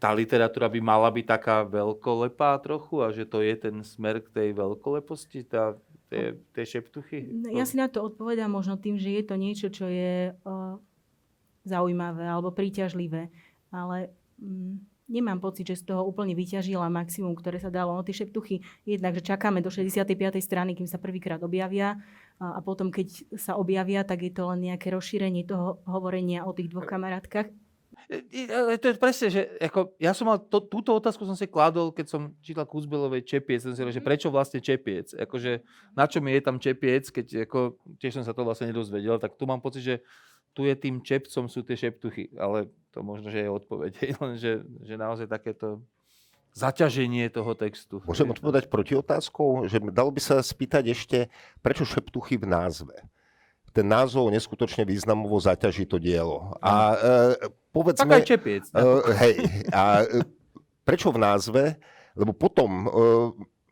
A: tá literatúra by mala byť taká veľkolepá trochu a že to je ten smer k tej veľkoleposti, tá, tie, tie šeptuchy?
B: No, ja si na to odpovedám možno tým, že je to niečo, čo je uh, zaujímavé alebo príťažlivé, ale um, nemám pocit, že z toho úplne vyťažila maximum, ktoré sa dalo. No tie šeptuchy, jednak, že čakáme do 65. strany, kým sa prvýkrát objavia a, a potom, keď sa objavia, tak je to len nejaké rozšírenie toho hovorenia o tých dvoch kamarátkach
A: to je presne, že ako, ja som mal, to, túto otázku som si kladol, keď som čítal Kuzbelovej Čepiec, som si že mhm. prečo vlastne Čepiec? Akože, na čo mi je tam Čepiec, keď ako, tiež som sa to vlastne nedozvedel, tak tu mám pocit, že tu je tým čepcom sú tie šeptuchy, ale to možno, že je odpoveď, len že, že naozaj takéto zaťaženie toho textu.
D: Môžem odpovedať proti otázkou, že dalo by sa spýtať ešte, prečo šeptuchy v názve? Ten názov neskutočne významovo zaťaží to dielo. A e, povedzme...
A: Tak aj čepiec.
D: E, hej, a e, prečo v názve? Lebo potom... E,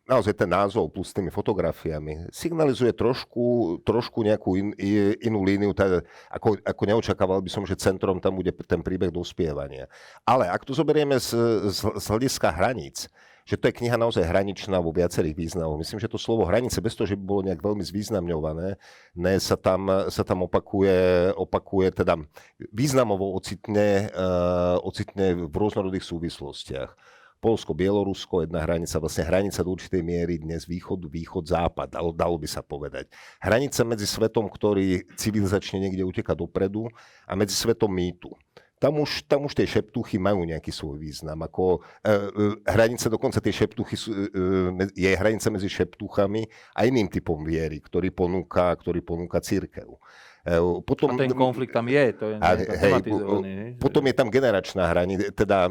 D: naozaj ten názov plus s tými fotografiami signalizuje trošku, trošku nejakú in, inú líniu, tá, ako, ako neočakával by som, že centrom tam bude ten príbeh dospievania. Ale ak to zoberieme z, z, z hľadiska hraníc, že to je kniha naozaj hraničná vo viacerých významoch. Myslím, že to slovo hranice, bez toho, že by bolo nejak veľmi zvýznamňované, ne, sa tam, sa tam opakuje, opakuje teda významovo ocitne, uh, ocitne v rôznorodých súvislostiach. Polsko, Bielorusko, jedna hranica, vlastne hranica do určitej miery dnes východ, východ, západ, dalo, dalo by sa povedať. Hranica medzi svetom, ktorý civilizačne niekde uteka dopredu a medzi svetom mýtu tam už, tam už tie šeptuchy majú nejaký svoj význam. Ako, e, e, hranice, dokonca tie šeptuchy sú, e, e je hranica medzi šeptuchami a iným typom viery, ktorý ponúka, ktorý ponúka církev.
A: Eh, potom, a ten konflikt tam je, to je a, hej,
D: Potom je tam generačná hranica, teda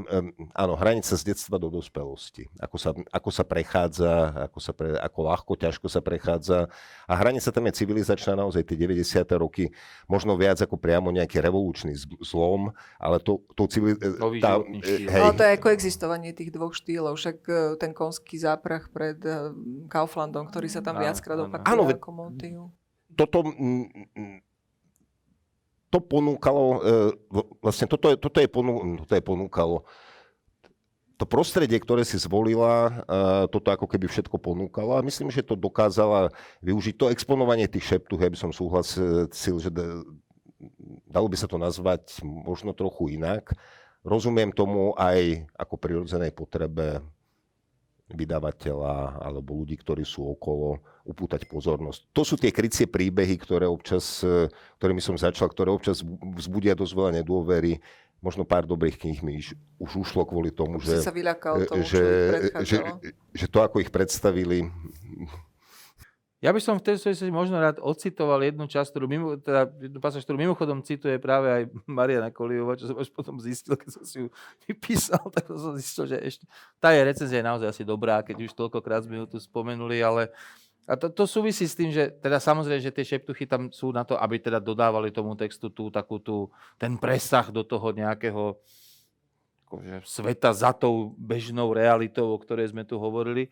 D: áno, hranica z detstva do dospelosti. Ako sa, ako sa prechádza, ako, sa pre, ako ľahko, ťažko sa prechádza. A hranica tam je civilizačná naozaj tie 90. roky, možno viac ako priamo nejaký revolučný zlom, ale to, to civil,
C: tá, eh, hej. Ale to je ako existovanie tých dvoch štýlov. Však ten konský záprach pred Kauflandom, ktorý sa tam viackrát opakuje ako motív.
D: Toto to ponúkalo, e, vlastne toto, je, toto, je ponú, toto je ponúkalo, to prostredie, ktoré si zvolila, e, toto ako keby všetko ponúkalo a myslím, že to dokázala využiť. To exponovanie tých šeptúch, ja by som súhlasil, že dalo by sa to nazvať možno trochu inak. Rozumiem tomu aj ako prirodzenej potrebe vydavateľa alebo ľudí, ktorí sú okolo, upútať pozornosť. To sú tie krycie príbehy, ktoré občas, e, ktorými som začal, ktoré občas vzbudia dosť veľa nedôvery. možno pár dobrých kníh mi už ušlo kvôli tomu,
C: že,
D: že,
C: sa vyľakal tomu,
D: že, že, že to, ako ich predstavili,
A: ja by som v tej súvislosti možno rád ocitoval jednu časť, ktorú, mimo, teda jednu pasáž, ktorú mimochodom cituje práve aj Mariana Koliova, čo som až potom zistil, keď som si ju vypísal, tak som zistil, že ešte, tá je recenzia naozaj asi dobrá, keď už toľkokrát sme ju tu spomenuli, ale a to, to súvisí s tým, že teda samozrejme, že tie šeptuchy tam sú na to, aby teda dodávali tomu textu tú takú tú, ten presah do toho nejakého akože, sveta za tou bežnou realitou, o ktorej sme tu hovorili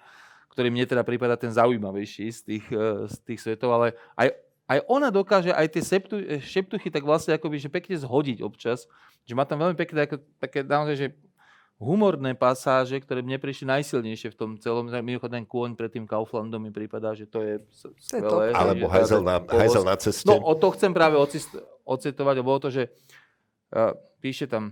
A: ktorý mne teda prípada ten zaujímavejší z tých, e, z tých svetov, ale aj, aj ona dokáže aj tie septu, e, šeptuchy tak vlastne akoby, že pekne zhodiť občas, že má tam veľmi pekné také, také naozaj, že humorné pasáže, ktoré mne prišli najsilnejšie v tom celom. Mimochodom, ten kôň pred tým Kauflandom mi prípada, že to je skvelé.
D: Alebo hajzel na, hajzel na ceste.
A: No, o to chcem práve ocitovať, bolo to, že uh, píše tam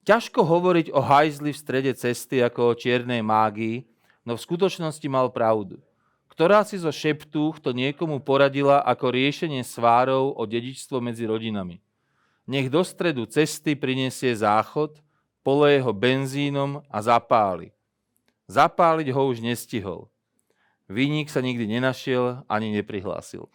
A: Ťažko hovoriť o hajzli v strede cesty ako o čiernej mágii, no v skutočnosti mal pravdu. Ktorá si zo šeptúch to niekomu poradila ako riešenie svárov o dedičstvo medzi rodinami. Nech do stredu cesty prinesie záchod, poleje ho benzínom a zapáli. Zapáliť ho už nestihol. Výnik sa nikdy nenašiel ani neprihlásil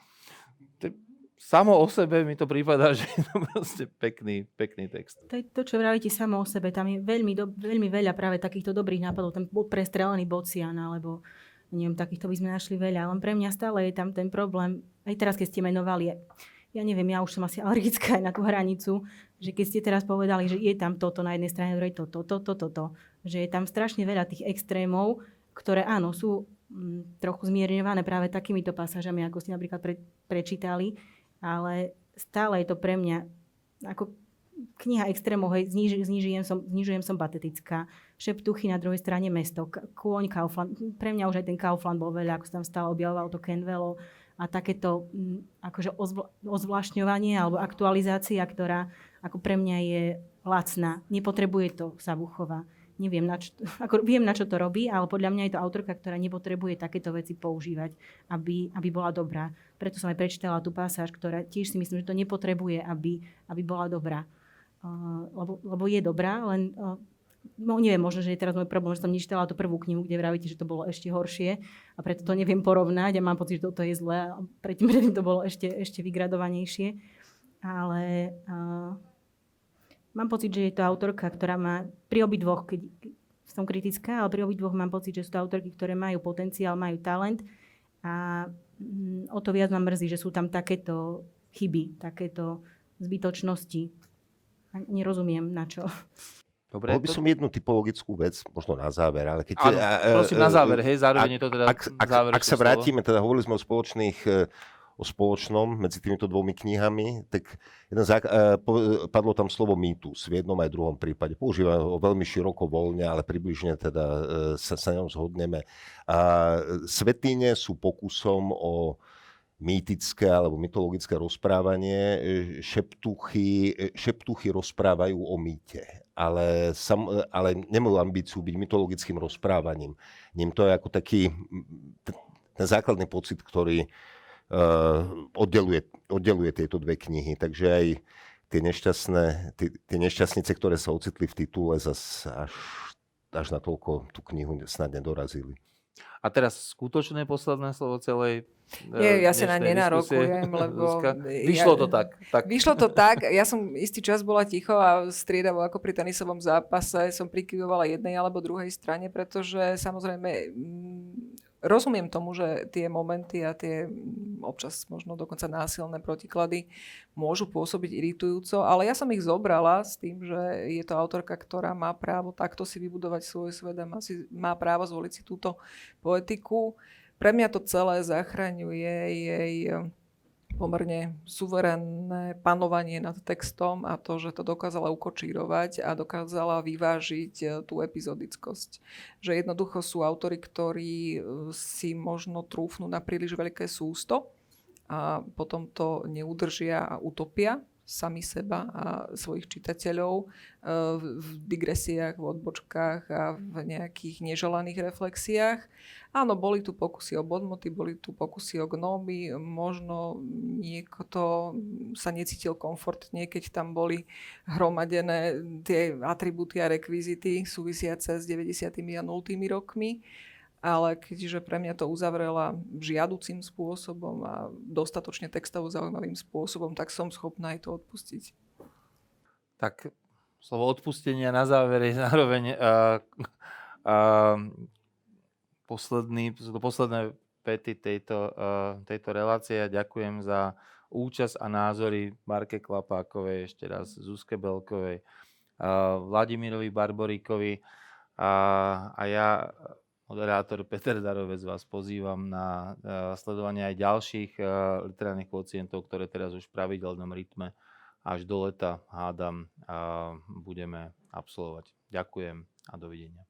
A: samo o sebe mi to prípada, že je to proste pekný, pekný text.
B: To, to, čo vravíte samo o sebe, tam je veľmi, do, veľmi veľa práve takýchto dobrých nápadov. Ten prestrelený bocian, alebo neviem, takýchto by sme našli veľa. Len pre mňa stále je tam ten problém, aj teraz, keď ste menovali, ja neviem, ja už som asi alergická aj na tú hranicu, že keď ste teraz povedali, že je tam toto na jednej strane, druhej toto, toto, toto, to, že je tam strašne veľa tých extrémov, ktoré áno, sú mm, trochu zmierňované práve takýmito pasážami, ako ste napríklad pre, prečítali, ale stále je to pre mňa ako kniha extrémov, hej, zniž, znižujem, som, znižujem som patetická. Šeptuchy na druhej strane mesto, kôň Kaufland. Pre mňa už aj ten Kaufland bol veľa, ako sa tam stále objavoval to Kenvelo a takéto m, akože ozvla, ozvlášňovanie alebo aktualizácia, ktorá ako pre mňa je lacná. Nepotrebuje to Sabuchova neviem, na čo, ako viem, na čo to robí, ale podľa mňa je to autorka, ktorá nepotrebuje takéto veci používať, aby, aby bola dobrá. Preto som aj prečítala tú pasáž, ktorá tiež si myslím, že to nepotrebuje, aby, aby bola dobrá. Uh, lebo, lebo je dobrá, len uh, no neviem, možno, že je teraz môj problém, že som nečítala tú prvú knihu, kde vravíte, že to bolo ešte horšie a preto to neviem porovnať a mám pocit, že toto je zlé a predtým, predtým to bolo ešte, ešte vygradovanejšie. Ale uh, mám pocit, že je to autorka, ktorá má pri obidvoch, keď som kritická, ale pri obidvoch mám pocit, že sú to autorky, ktoré majú potenciál, majú talent a mm, o to viac ma mrzí, že sú tam takéto chyby, takéto zbytočnosti. Nerozumiem na čo.
D: Dobre, Bol by to... som jednu typologickú vec, možno na záver, ale keď...
A: Áno, prosím, na záver, hej, zároveň ak, je to teda
D: ak, ak, ak sa vrátime, teda hovorili sme o spoločných o spoločnom medzi týmito dvomi knihami, tak jeden zák- e, padlo tam slovo mýtus v jednom aj druhom prípade. Používa ho veľmi široko voľne, ale približne teda e, sa, sa ňom zhodneme. A svetine sú pokusom o mýtické alebo mytologické rozprávanie. E, šeptuchy, šeptuchy rozprávajú o mýte, ale, sam, ale nemajú ambíciu byť mytologickým rozprávaním. Ním to je ako taký ten základný pocit, ktorý oddeluje, oddeluje tieto dve knihy. Takže aj tie, nešťastné, tie, tie nešťastnice, ktoré sa ocitli v titule, zas až, až na toľko tú knihu snad nedorazili.
A: A teraz skutočné posledné slovo celej
C: nie, ja sa na nenarokujem, lebo...
A: Vyšlo to tak, tak.
C: Vyšlo to tak. Ja som istý čas bola ticho a striedavo ako pri tenisovom zápase som prikyvovala jednej alebo druhej strane, pretože samozrejme rozumiem tomu, že tie momenty a tie mm, občas možno dokonca násilné protiklady môžu pôsobiť iritujúco, ale ja som ich zobrala s tým, že je to autorka, ktorá má právo takto si vybudovať svoj svet a má, si, má právo zvoliť si túto poetiku. Pre mňa to celé zachraňuje jej pomerne suverénne panovanie nad textom a to, že to dokázala ukočírovať a dokázala vyvážiť e, tú epizodickosť. Že jednoducho sú autory, ktorí e, si možno trúfnú na príliš veľké sústo a potom to neudržia a utopia sami seba a svojich čitateľov v digresiách, v odbočkách a v nejakých neželaných reflexiách. Áno, boli tu pokusy o bodmoty, boli tu pokusy o gnóby, možno niekto sa necítil komfortne, keď tam boli hromadené tie atribúty a rekvizity súvisiace s 90. a 0. rokmi ale keďže pre mňa to uzavrela žiaducím spôsobom a dostatočne textovo zaujímavým spôsobom, tak som schopná aj to odpustiť.
A: Tak slovo odpustenia na záver je zároveň uh, uh, posledný, posledné pety tejto, uh, tejto relácie. Ďakujem za účasť a názory Marke Klapákovej, ešte raz Zuzke Belkovej, uh, Vladimirovi Barboríkovi a, a ja moderátor Peter Darovec vás pozývam na eh, sledovanie aj ďalších eh, literárnych kocientov, ktoré teraz už v pravidelnom rytme až do leta, hádam, budeme absolvovať. Ďakujem a dovidenia.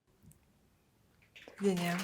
C: Dovidenia.